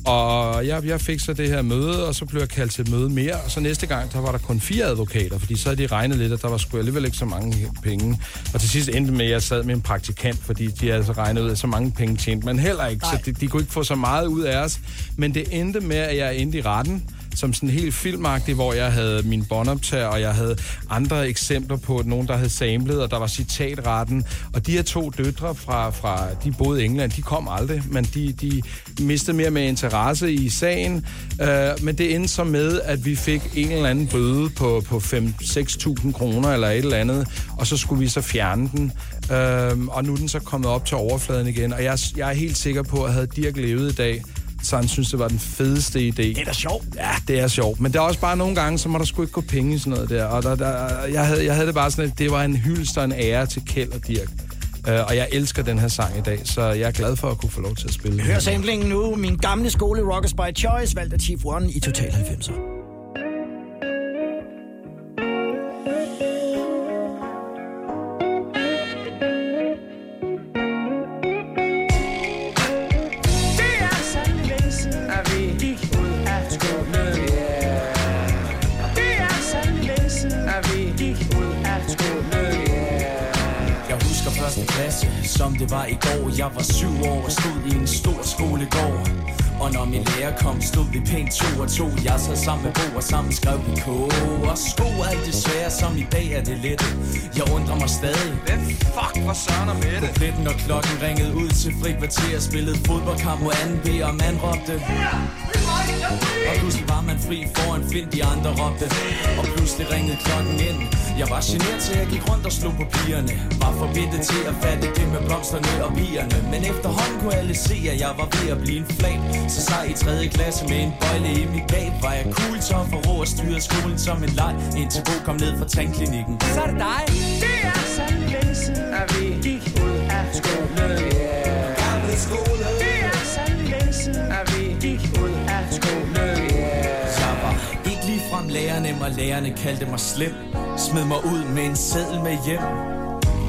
Og jeg, jeg fik så det her møde, og så blev jeg kaldt til et møde mere. Og så næste gang, der var der kun fire advokater, fordi så havde de regnet lidt, at der var sgu alligevel ikke så mange penge. Og til sidst endte med, at jeg sad med en praktikant, fordi de havde altså regnet ud, at så mange penge tjente man heller ikke. Så de, de kunne ikke få så meget ud af os. Men det endte med, at jeg endte i retten som sådan helt filmagtig, hvor jeg havde min båndoptager, og jeg havde andre eksempler på nogen, der havde samlet, og der var citatretten. Og de her to døtre fra, fra de boede i England, de kom aldrig, men de, de mistede mere med interesse i sagen. Uh, men det endte så med, at vi fik en eller anden bøde på, på 5-6.000 kroner eller et eller andet, og så skulle vi så fjerne den. Uh, og nu er den så kommet op til overfladen igen, og jeg, jeg er helt sikker på, at havde Dirk levet i dag, så han synes, det var den fedeste idé. Det er da sjovt. Ja, det er sjovt. Men der er også bare nogle gange, så må der sgu ikke gå penge i sådan noget der. Og der, der, jeg, havde, jeg havde det bare sådan, at det var en hyldest og en ære til Kjeld og Dirk. Uh, og jeg elsker den her sang i dag, så jeg er glad for at kunne få lov til at spille Hør samplingen nu. Min gamle skole, Rockers by Choice, valgt af Chief One i Total 90'er. To Jeg sad sammen med Bo og sammen skrev vi kode Og sko er det svære, som i dag er det let Jeg undrer mig stadig. Hvem fuck var Søren og Mette? På pletten og klokken ringede ud til fri kvarter Spillede fodboldkamp mod anden B og man råbte og pludselig var man fri foran Finn, de andre råbte. Og pludselig ringede klokken ind Jeg var generet til jeg gik rundt og slog på pigerne. Var forbindet til at fatte det med blomsterne og bierne. Men efterhånden kunne alle se, at jeg var ved at blive en flat Så sej i 3. klasse med en bøjle i mit gab Var jeg cool, så for rå og styrede skolen som en leg. Indtil Bo kom ned fra tandklinikken. Så er det dig. Det er sandt længe siden, at vi gik ud af skolen. Frem lærerne, og lærerne kaldte mig slem. Smed mig ud med en seddel med hjem.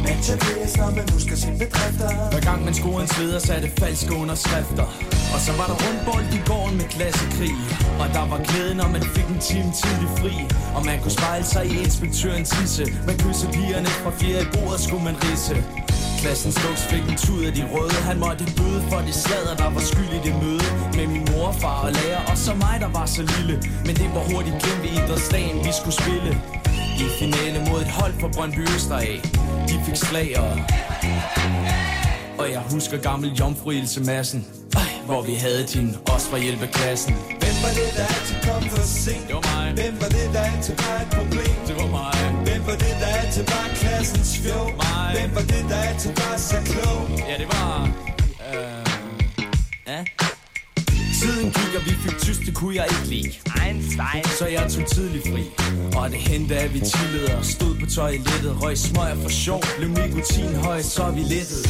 Men til det når man husker sine bedrifter. Hver gang man scorede en sveder, satte falske underskrifter. Og så var der rundbold i gården med klassekrig. Og der var glæde, når man fik en time tidlig fri. Og man kunne spejle sig i inspektøren tisse Man kysse pigerne fra fjerde bordet, skulle man risse Klassens luks fik en tud af de røde. Han måtte bøde for det sladder, der var skyld i det møde. Med min mor, far og lærer Og så mig, der var så lille. Men det var hurtigt glemt i idrætsdagen, vi skulle spille. I finale mod et hold fra Brøndby Øster af De fik slag og og jeg husker gammel jomfru Ilse Madsen. Ej, Hvor vi havde din os fra hjælpeklassen. Hvem var det, der altid kom for sent? Det var mig. Hvem var det, der altid var et problem? Det var mig Hvem var det, der altid var klassens fjol? Mig Hvem var det, der altid var så klog? Ja, det var... Øh... Ja. Tiden gik, og vi fik tyst, det kunne jeg ikke lide. Einstein. Så jeg tog tidlig fri. Og det hentede, at vi chillede og stod på toilettet. Røg smøger for sjov, blev nikotin høj, så vi lettede.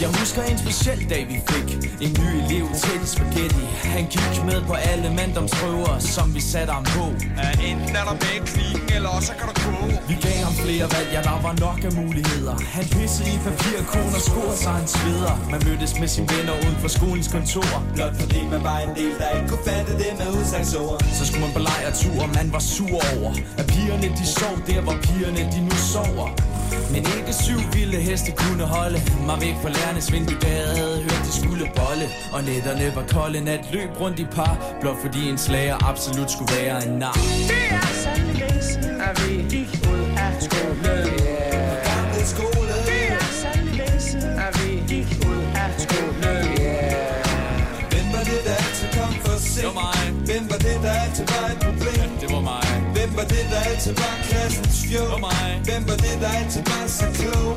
Jeg husker en speciel dag, vi fik en ny elev til spaghetti. Han gik med på alle manddomsprøver, som vi satte ham på. Uh, enten er der med klikken, eller også kan du gå. Vi gav ham flere valg, ja der var nok af muligheder Han pissede i papirkone og scorede sig en sveder Man mødtes med sine venner uden for skolens kontor Blot fordi man var en del, der ikke kunne fatte det med udsagsord. Så skulle man på lejretur, og man var sur over At pigerne de sov der, hvor pigerne de nu sover. Men ikke syv vilde heste kunne holde Mig væk fra lærernes vindue, da jeg havde hørt, de skulle bolle Og nætterne var kolde, nat løb rundt i par Blot fordi en slager absolut skulle være en nar. Det er sandt længe der altid var et problem? Det var mig. Hvem var det, der altid var klassens fjol? Det var mig. Hvem var det, der altid var så klog?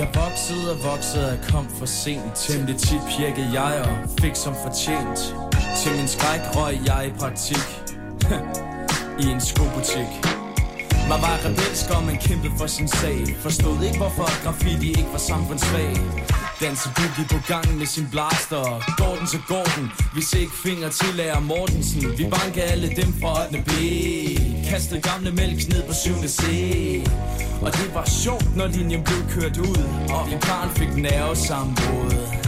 Jeg voksede og voksede og kom for sent. Temmelig tit pjekkede jeg og fik som fortjent. Til min skræk røg jeg i praktik. I en skobutik man var rebelsk og man kæmpede for sin sag. Forstod ikke hvorfor graffiti ikke var samfundsfag. Danser boogie på gangen med sin blaster. Gordon så Gordon ser ikke fingre til lærer Mortensen. Vi banker alle dem fra 8. B. Kastede gamle mælk ned på 7. C. Og det var sjovt når linjen blev kørt ud. Og vikaren fik nervesambrud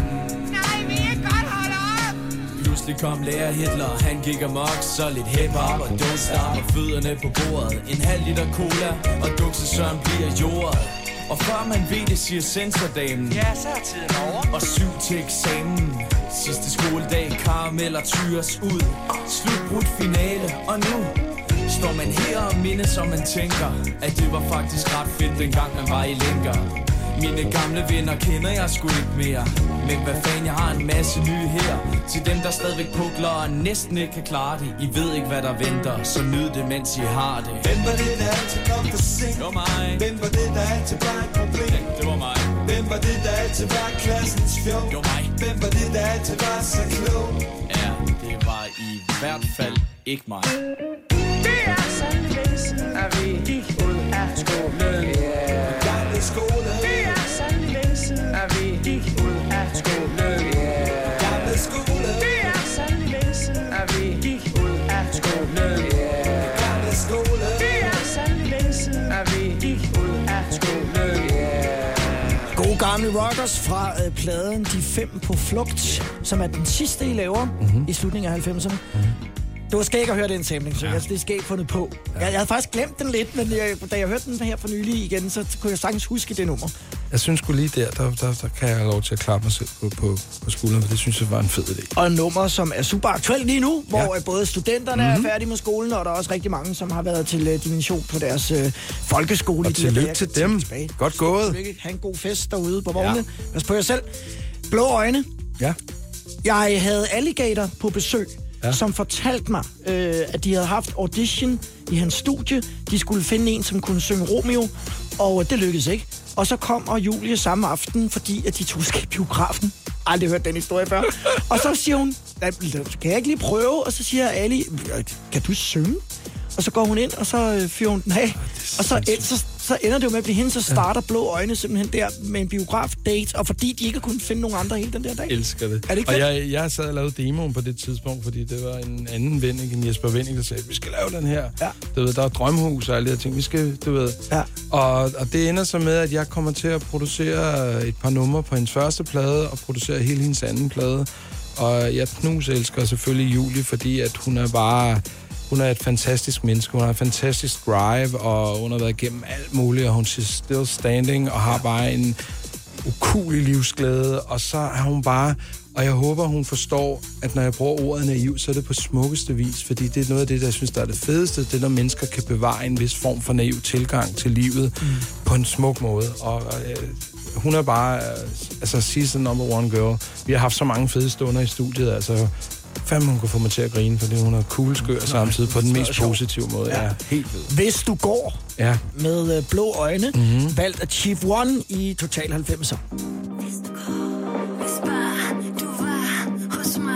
Pludselig kom lærer Hitler, han gik amok Så lidt hip-hop og don't stop Og fødderne på bordet. En halv liter cola Og dukse Søren bliver jordet og før man ved det, siger sensordamen Ja, så er tiden over. Og syv til eksamen. Sidste skoledag, karameller tyres ud. Slutbrudt finale, og nu Står man her og mindes, som man tænker At det var faktisk ret fedt, dengang man var i lænker Mine gamle venner kender jeg sgu ikke mere Men hvad fanden, jeg har en masse nye her Til dem, der stadigvæk pukler og næsten ikke kan klare det I ved ikke, hvad der venter, så nyd det, mens I har det Hvem var det, der altid kom for sent? Det var mig Hvem var det, der altid var et problem? Det var mig Hvem var det, der altid var klassens fjol? Det var mig Hvem var det, der altid var så klog? Ja, det var i hvert fald ikke mig Det er sandelig at vi gik ud af skolen. Yeah. Gamle rockers fra øh, pladen De Fem på Flugt, som er den sidste, I laver mm-hmm. i slutningen af 90'erne. Mm-hmm. Det var skægt at høre den samling, så ja. jeg, det er skægt fundet på. Ja. Jeg, jeg havde faktisk glemt den lidt, men jeg, da jeg hørte den her for nylig igen, så kunne jeg sagtens huske det nummer. Jeg synes sgu lige der, der, der, der kan jeg have lov til at klappe mig selv på, på, på skulderen, for det synes jeg var en fed idé. Og et nummer, som er super aktuelt lige nu, hvor Ja. ja. både studenterne Mhm. mm-hmm. er færdige med skolen, og der er også rigtig mange, som har været til uh, dimension på deres uh, folkeskole. Og tillykke til dem. Tilbage. Godt gået. Tillykke. Ha' en god fest derude på vognen. Ja. Pas på jer selv. Blå øjne. Ja. Jeg havde Alligator på besøg, Ja. som fortalte mig, øh, at de havde haft audition i hans studie. De skulle finde en, som kunne synge Romeo, og det lykkedes ikke. Og så kommer Julie samme aften, fordi at de to skal i biografen. Aldrig hørt den historie før. og så siger hun, "Lad- kan jeg ikke lige prøve? Og så siger Ali, kan du synge? Og så går hun ind, og så øh, fyrer hun den af. Og så, så, så ender det jo med at blive hende, så starter Blå Øjne simpelthen der med en biograf-date. Og fordi de ikke kunne finde nogen andre hele den der dag. elsker det. Er det ikke og fedt? jeg, jeg sad og lavede demoen på det tidspunkt, fordi det var en anden ven, ikke, en Jesper Vending, der sagde, vi skal lave den her. Ja. Du ved, der er drømhus og alle de her ting. Vi skal, du ved. Ja. Og, og det ender så med, at jeg kommer til at producere et par numre på hendes første plade, og producere hele hendes anden plade. Og jeg knus elsker selvfølgelig Julie, fordi at hun er bare... Hun er et fantastisk menneske, hun har et fantastisk drive, og hun har været igennem alt muligt, og hun er still standing, og har bare en ukulig livsglæde, og så er hun bare... Og jeg håber, hun forstår, at når jeg bruger ordet naiv, så er det på smukkeste vis, fordi det er noget af det, der jeg synes, der er det fedeste, det når mennesker kan bevare en vis form for naiv tilgang til livet mm. på en smuk måde. Og øh, hun er bare, øh, altså, season number one girl. Vi har haft så mange fede stunder i studiet, altså, fandme hun kunne få mig til at grine, fordi hun er cool skør samtidig på den mest positive måde. Ja, helt fed. Hvis du går Ja. med øh, blå øjne, Mhm. mm-hmm. valgt af Chief One i Total 90'er. Tiden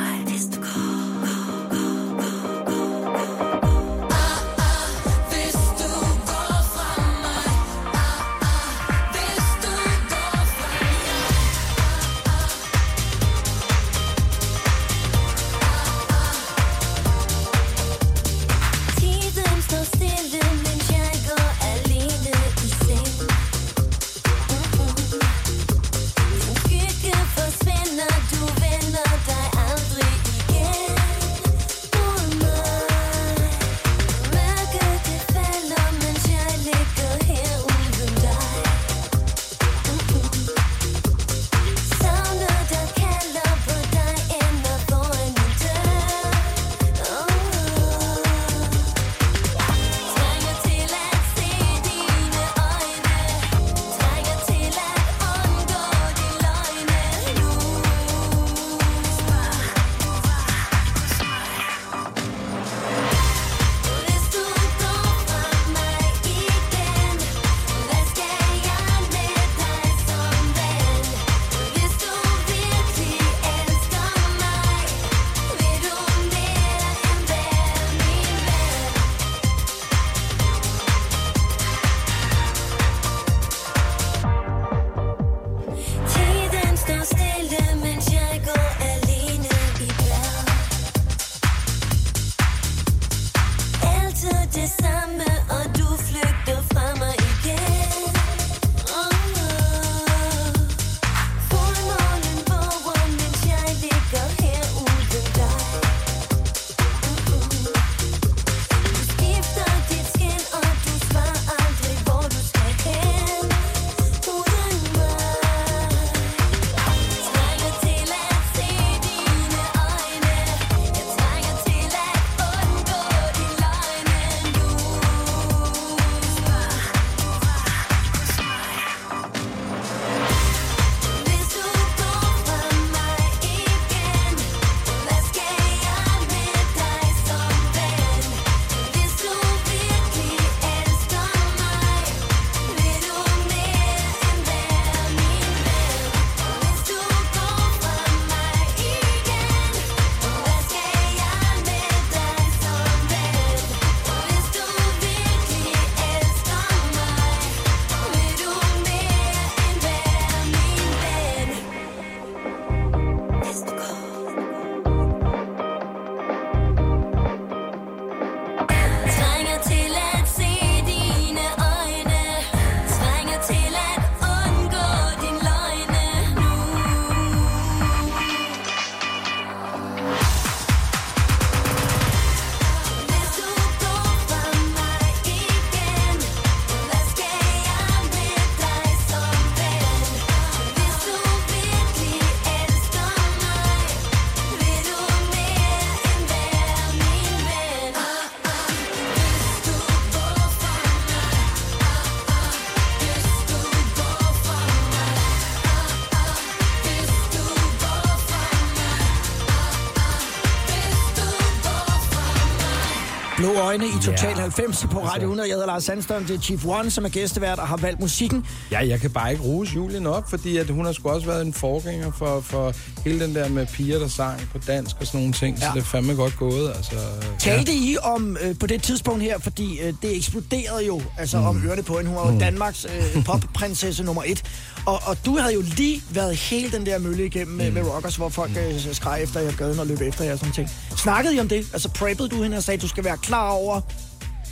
øjne i Total 90 på Radio 100. Jeg hedder Lars Sandstrøm, det er Chief One, som er gæstevært og har valgt musikken. Ja, jeg kan bare ikke rose Julie nok, fordi at hun har sgu også været en forgænger for, for hele den der med piger, der sang på dansk og sådan nogle ting. Ja. Så det er fandme godt gået. Altså, Talte I om øh, på det tidspunkt her, fordi øh, det eksploderede jo, altså mm. om ørerne på hende. Hun var jo Mm. Danmarks øh, popprinsesse nummer et. Og, og du havde jo lige været hele den der mølle igennem med, Mm. med Rockers, hvor folk øh, skreg efter jer gaden og løb efter jer og sådan ting. Snakkede I om det? Altså preppede du hende og sagde, at du skal være klar over,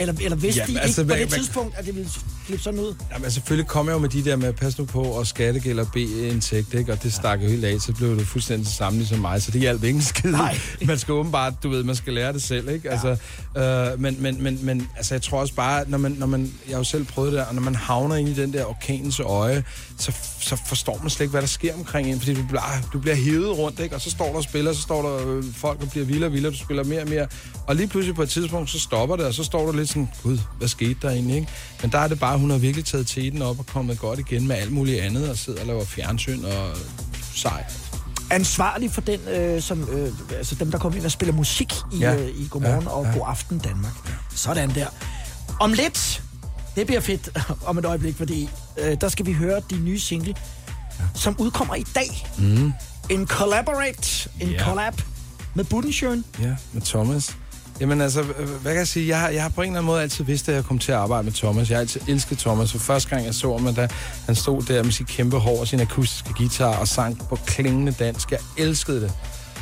eller, eller vidste Jamen, I altså, ikke på hvad- det hvad- tidspunkt, at det ville klippe sådan ud? Jamen, selvfølgelig kom jeg jo med de der med, pas nu på, og skattegæld og B-indtægt, ikke? Og det stak jo helt af, så blev det fuldstændig det samme ligesom mig, så det hjalp ikke en skid. Nej. Man skal åbenbart, du ved, man skal lære det selv, ikke? Altså, øh, men, men, men, men altså, jeg tror også bare, når man, når man, jeg har jo selv prøvet det der, og når man havner ind i den der orkanens øje, så, så forstår man slet ikke, hvad der sker omkring en, fordi du bliver, du bliver hævet rundt, ikke? Og så står der og spiller, så står der øh, folk og bliver vildere og vildere, du spiller mere og mere, og lige pludselig på et tidspunkt, så stopper det, og så står du lidt sådan, gud, hvad skete der egentlig, ikke? Men der er det bare, hun har virkelig taget teten op og kommet godt igen med alt muligt andet, og sidder og laver fjernsyn og sej. ansvarlig for den, øh, som, øh, altså dem, der kommer ind og spiller musik i, Ja. øh, i Godmorgen Ja, og ja. God Aften Danmark. Sådan der. Om lidt, det bliver fedt om et øjeblik, fordi øh, der skal vi høre de nye single, ja. som udkommer i dag. Mm. En collaborate, en Ja. collab med Budensjøen. Ja, med Thomas. Jamen altså, hvad kan jeg sige? Jeg har, jeg har på en eller anden måde altid vidst, at jeg kom til at arbejde med Thomas. Jeg har altid elsket Thomas. For første gang jeg så ham, da han stod der med sit kæmpe hår og sin akustiske guitar og sang på klingende dansk. Jeg elskede det.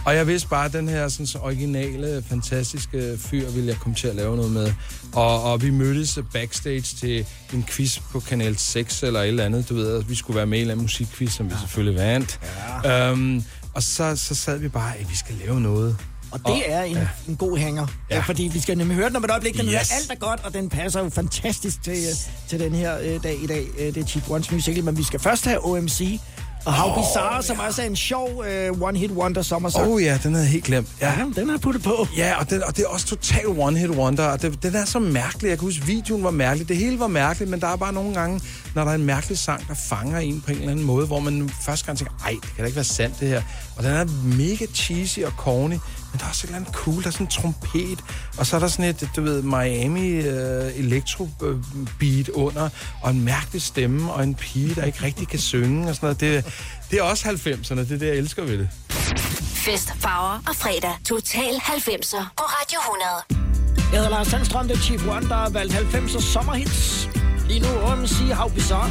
Og jeg vidste bare, at den her sådan, så originale, fantastiske fyr ville jeg komme til at lave noget med. Og, og vi mødtes backstage til en quiz på Kanal 6 eller et eller andet. Du ved, at vi skulle være med i en eller anden musikquiz, som vi selvfølgelig vandt. Ja. Øhm, og så, så sad vi bare, at vi skal lave noget. Og det er en, ja. en god hænger. Ja. Ja. Fordi vi skal nemlig høre den om et øjeblik. Den Yes. yes. alt er godt, og den passer jo fantastisk til, øh, til den her øh, dag i dag. Øh, det er Cheap Ones single, men vi skal først have OMC. Og How Åh, Bizarre, som også er en sjov øh, one-hit wonder sommersang. Åh oh, ja, den havde jeg helt glemt. Ja, Ja, den har jeg puttet på. Ja, og, den, og det er også total one-hit wonder, og det, den er så mærkelig. Jeg kan huske, videoen var mærkelig, det hele var mærkeligt, men der er bare nogle gange, når der er en mærkelig sang, der fanger en på en eller anden måde, hvor man første gang tænker, ej, det kan da ikke være sandt det her. Og den er mega cheesy og corny, men der er også et eller andet cool, der er sådan en trompet, og så er der sådan et, du ved, Miami øh, electro øh, beat under, og en mærkelig stemme, og en pige, der ikke rigtig kan synge, og sådan noget. Det, det er også 90'erne, det er det, jeg elsker ved det. Fest, farver og fredag. Total 90'er på Radio 100. Jeg hedder Lars Sandstrøm, det er Chief One, der har valgt 90'er sommerhits. Lige nu OMC, How Bizarre.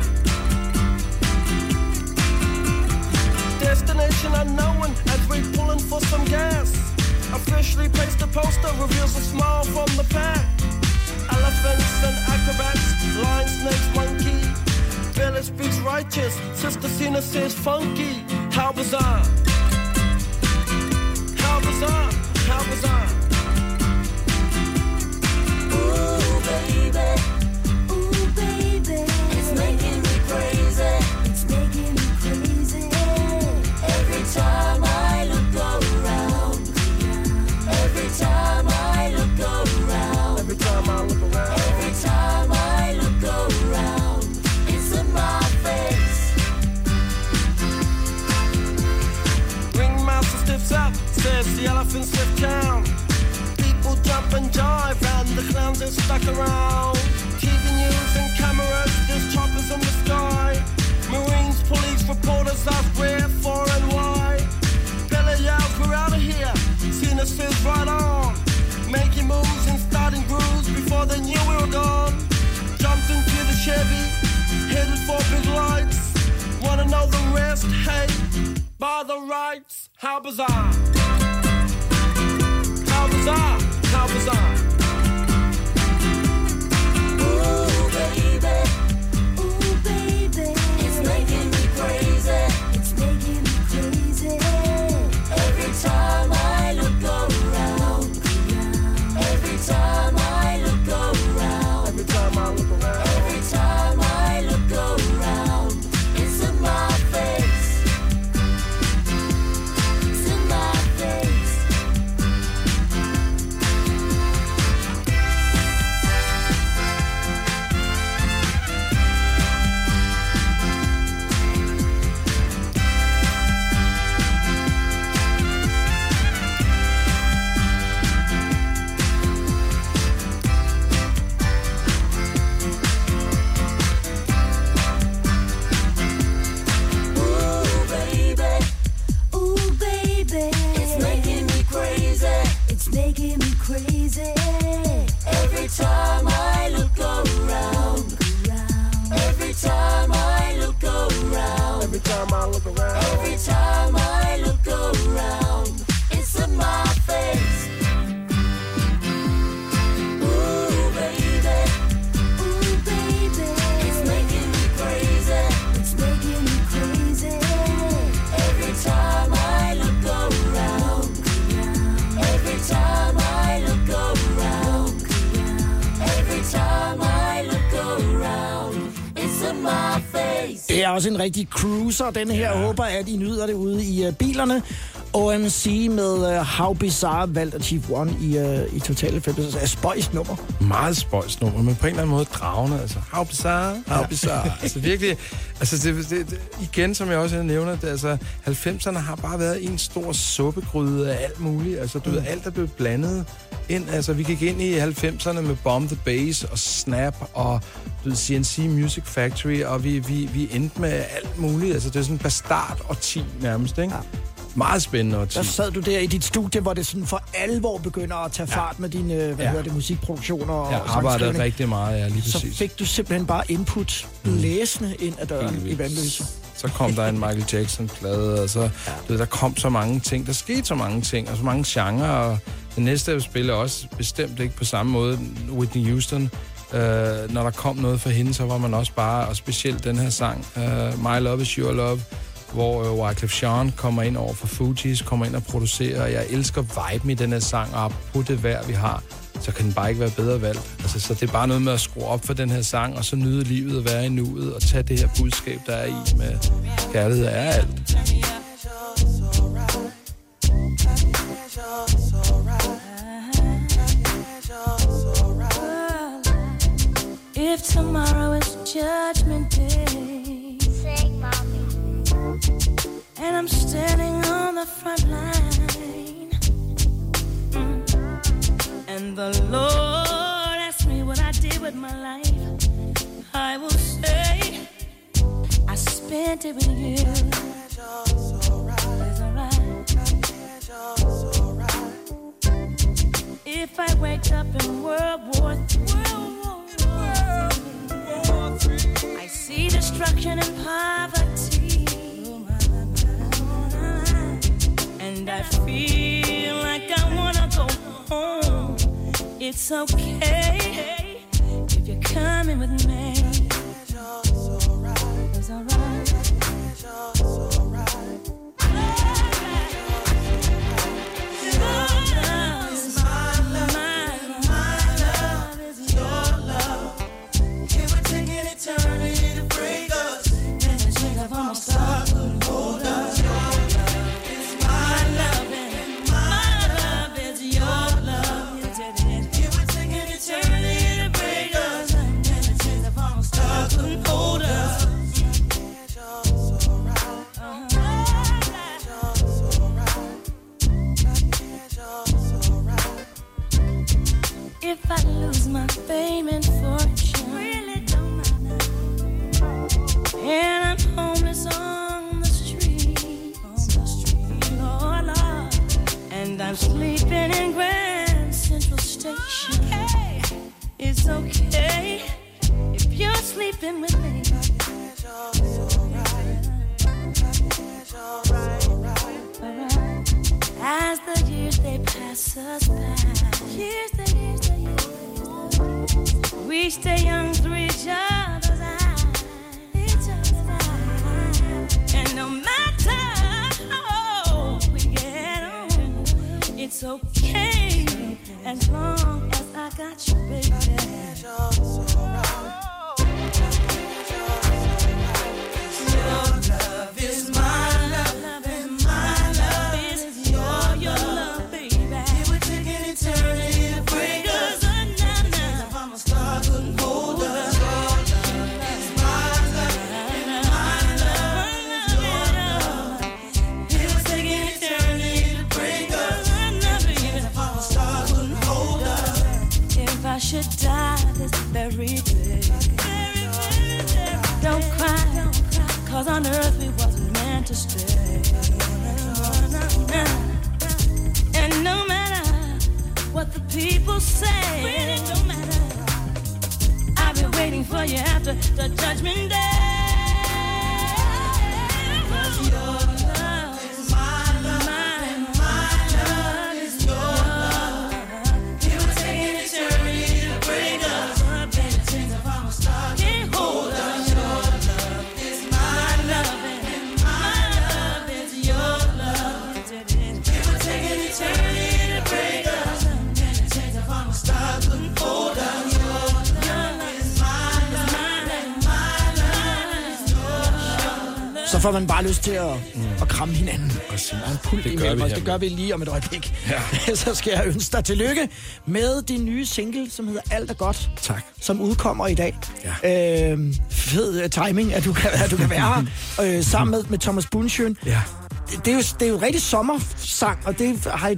Destination unknown as we pulling for some gas. Officially placed a poster reveals a smile from the pack. Elephants and acrobats, lion, snakes, monkey. Village speaks righteous, Sister Cena says funky. How bizarre! How bizarre! How bizarre! Ooh, baby. The elephant sniff town. People jump and jive, and the clowns are stuck around. TV news and cameras, there's choppers in the sky. Marines, police, reporters ask where, for, Says right on. Making moves and starting grooves before they knew we were gone. Jumped into the Chevy, headed for big lights. Wanna know the rest? Hey, by the rights. How bizarre! How bizarre! How bizarre! Også en rigtig cruiser, den her. Jeg håber, at I nyder det ude i uh, bilerne. OMC med uh, How Bizarre valgt af Chief One i, uh, i Total 90. Er spøjst nummer. Meget spøjs nummer, men på en eller anden måde dragende. Altså, how bizarre, how bizarre. altså virkelig, altså det, det, det, igen, som jeg også nævner, det, altså 90'erne har bare været en stor suppegryde af alt muligt. Altså du ved, alt er blevet blandet ind. Altså vi gik ind i 90'erne med Bomb the Bass og Snap og du ved, CNC Music Factory, og vi, vi, vi endte med alt muligt. Altså det er sådan en bastard og 10 nærmest, ikke? Ja. Meget spændende og 10. Der sad du der i dit studie, hvor det sådan for alvor begynder at tage fart med dine hvad Ja. hedder det, musikproduktioner og Jeg arbejdede rigtig meget, ja, lige Så præcis. fik du simpelthen bare input læsende ind ad døren Helt i. Vandløse. Så kom der en Michael Jackson-plade, og så, ja. ved, der kom så mange ting. Der skete så mange ting, og så mange genrer, og det næste, jeg spiller også bestemt ikke på samme måde, Whitney Houston. Uh, når der kom noget for hende, så var man også bare, og specielt den her sang, uh, My Love Is Your Love, hvor øh, Wyclef Jean kommer ind over for Fugees, kommer ind og producerer, jeg elsker viben i den her sang, og på det vejr, vi har, så kan den bare ikke være bedre valgt. Altså, så det er bare noget med at skrue op for den her sang, og så nyde livet og være i nuet, og tage det her budskab, der er i med kærlighed er alt. If tomorrow is judgment day, standing on the front line, Mm. and the Lord asks me what I did with my life, I will say I spent it with you. It's alright. If I wake up in World War III, I see destruction and poverty. I feel like I wanna go home. It's okay if you're coming with me. It's alright. Fame and fortune, really don't matter. And I'm homeless on the street, on the street, Lord, Lord. And I'm sleeping in Grand Central Station. It's okay if you're sleeping with me. As the years they pass us by, years we stay young through each other's eyes. And no matter how we get on, it's okay as long as I got you, baby. Cause on earth we wasn't meant to stay. And no matter what the people say, it don't matter. I've been waiting for you after the judgment day. Får man bare lyst til at, mm. at kramme hinanden. Præcis. Og en pult Det gør vi os. Det gør vi lige om et øjeblik. Ja. Så skal jeg ønske dig tillykke med din nye single, som hedder Alt er godt. Tak. Som udkommer i dag. Ja. Øh, fed timing, at du kan, at du kan være her øh, sammen med, med Thomas Bundsjøen. Ja. Det, er jo, det er jo rigtig sommersang, og det har I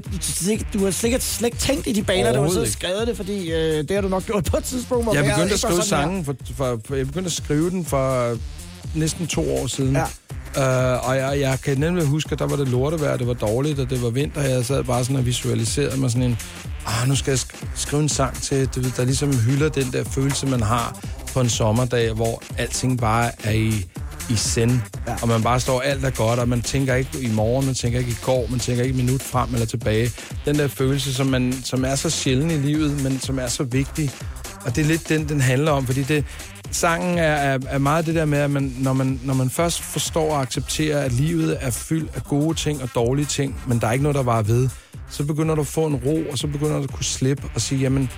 du har slet, slet ikke tænkt i de baner, du har så ikke. skrevet det, fordi øh, det har du nok gjort på et tidspunkt. hvor Jeg begyndte ikke at skrive sangen for, for, for, jeg begyndte at skrive den for næsten to år siden. Ja. Uh, og jeg, jeg kan nemlig huske, at der var det lortevejr, det var dårligt, og det var vinter, og jeg sad bare sådan og visualiserede mig sådan en, ah, nu skal jeg sk- skrive en sang til, du ved, der ligesom hylder den der følelse, man har på en sommerdag, hvor alting bare er i, i send, ja. og man bare står, alt er godt, og man tænker ikke i morgen, man tænker ikke i går, man tænker ikke minut frem eller tilbage. Den der følelse, som, man, som er så sjælden i livet, men som er så vigtig, og det er lidt den, den handler om, fordi det, sangen er, er, er meget det der med, at man, når, man, når man først forstår og accepterer, at livet er fyldt af gode ting og dårlige ting, men der er ikke noget, der var ved, så begynder du at få en ro, og så begynder du at kunne slippe og sige, jamen,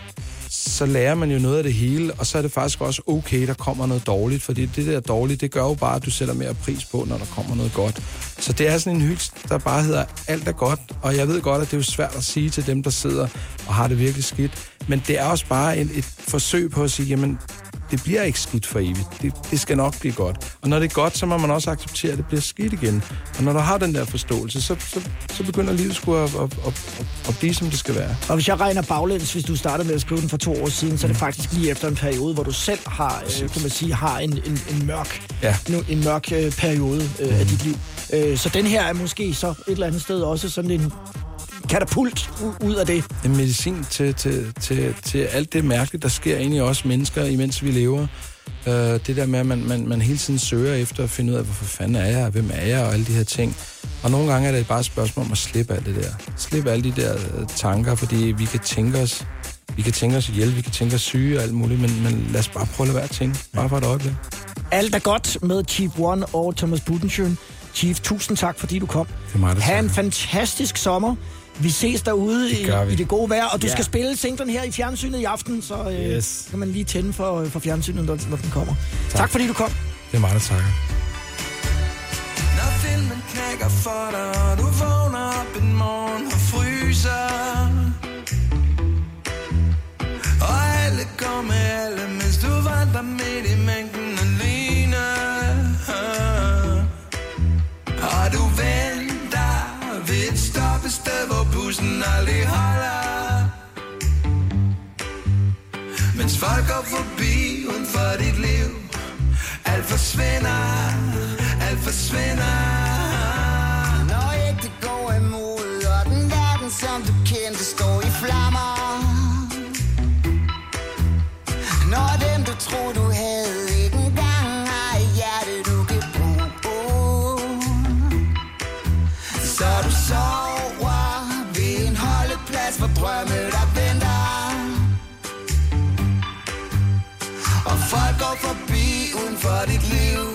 så lærer man jo noget af det hele, og så er det faktisk også okay, der kommer noget dårligt, fordi det der dårlige, det gør jo bare, at du sætter mere pris på, når der kommer noget godt. Så det er sådan en hyld, der bare hedder, alt er godt, og jeg ved godt, at det er jo svært at sige til dem, der sidder og har det virkelig skidt, men det er også bare et, et forsøg på at sige, jamen, det bliver ikke skidt for evigt. Det, det skal nok blive godt. Og når det er godt, så må man også acceptere, at det bliver skidt igen. Og når du har den der forståelse, så, så, så begynder livet sgu at, at, at, at, blive, som det skal være. Og hvis jeg regner baglæns, hvis du startede med at skrive den for to år siden, så er det faktisk lige efter en periode, hvor du selv har, øh, kan man sige, har en, en, en mørk, Ja. nu, en mørk øh, periode øh, af dit liv. Øh, så den her er måske så et eller andet sted også sådan en katapult ud af det. en medicin til, til, til, til alt det mærkelige, der sker inde i os mennesker, imens vi lever. Uh, det der med, at man, man, man hele tiden søger efter at finde ud af, hvorfor fanden er jeg, hvem er jeg, og alle de her ting. Og nogle gange er det bare et spørgsmål om at slippe alt det der. Slippe alle de der øh, tanker, fordi vi kan tænke os, vi kan tænke os ihjel, vi kan tænke os syge og alt muligt, men, men lad os bare prøve at lade være at tænke. Bare for et øjeblik. Alt er godt med Chief One og Thomas Budensjøen. Chief, tusind tak, fordi du kom. er mig, Ha' en fantastisk sommer. Vi ses derude i, gør vi. i det gode vejr, og du Ja. skal spille singlen her i fjernsynet i aften, så øh, Yes. kan man lige tænde for, for fjernsynet, når, når den kommer. Tak. tak fordi du kom. Det er mig, der takker. Når filmen knækker for dig, og du vågner op en morgen og fryser Og alle går med alle, mens du vandrer midt i mængden sted, hvor bussen aldrig holder. Mens folk går forbi uden for dit liv. Alt forsvinder, alt forsvinder. Når ikke det går imod, og den verden, som du kendte, står i flammer. Når dem, du tror, du farligt liv.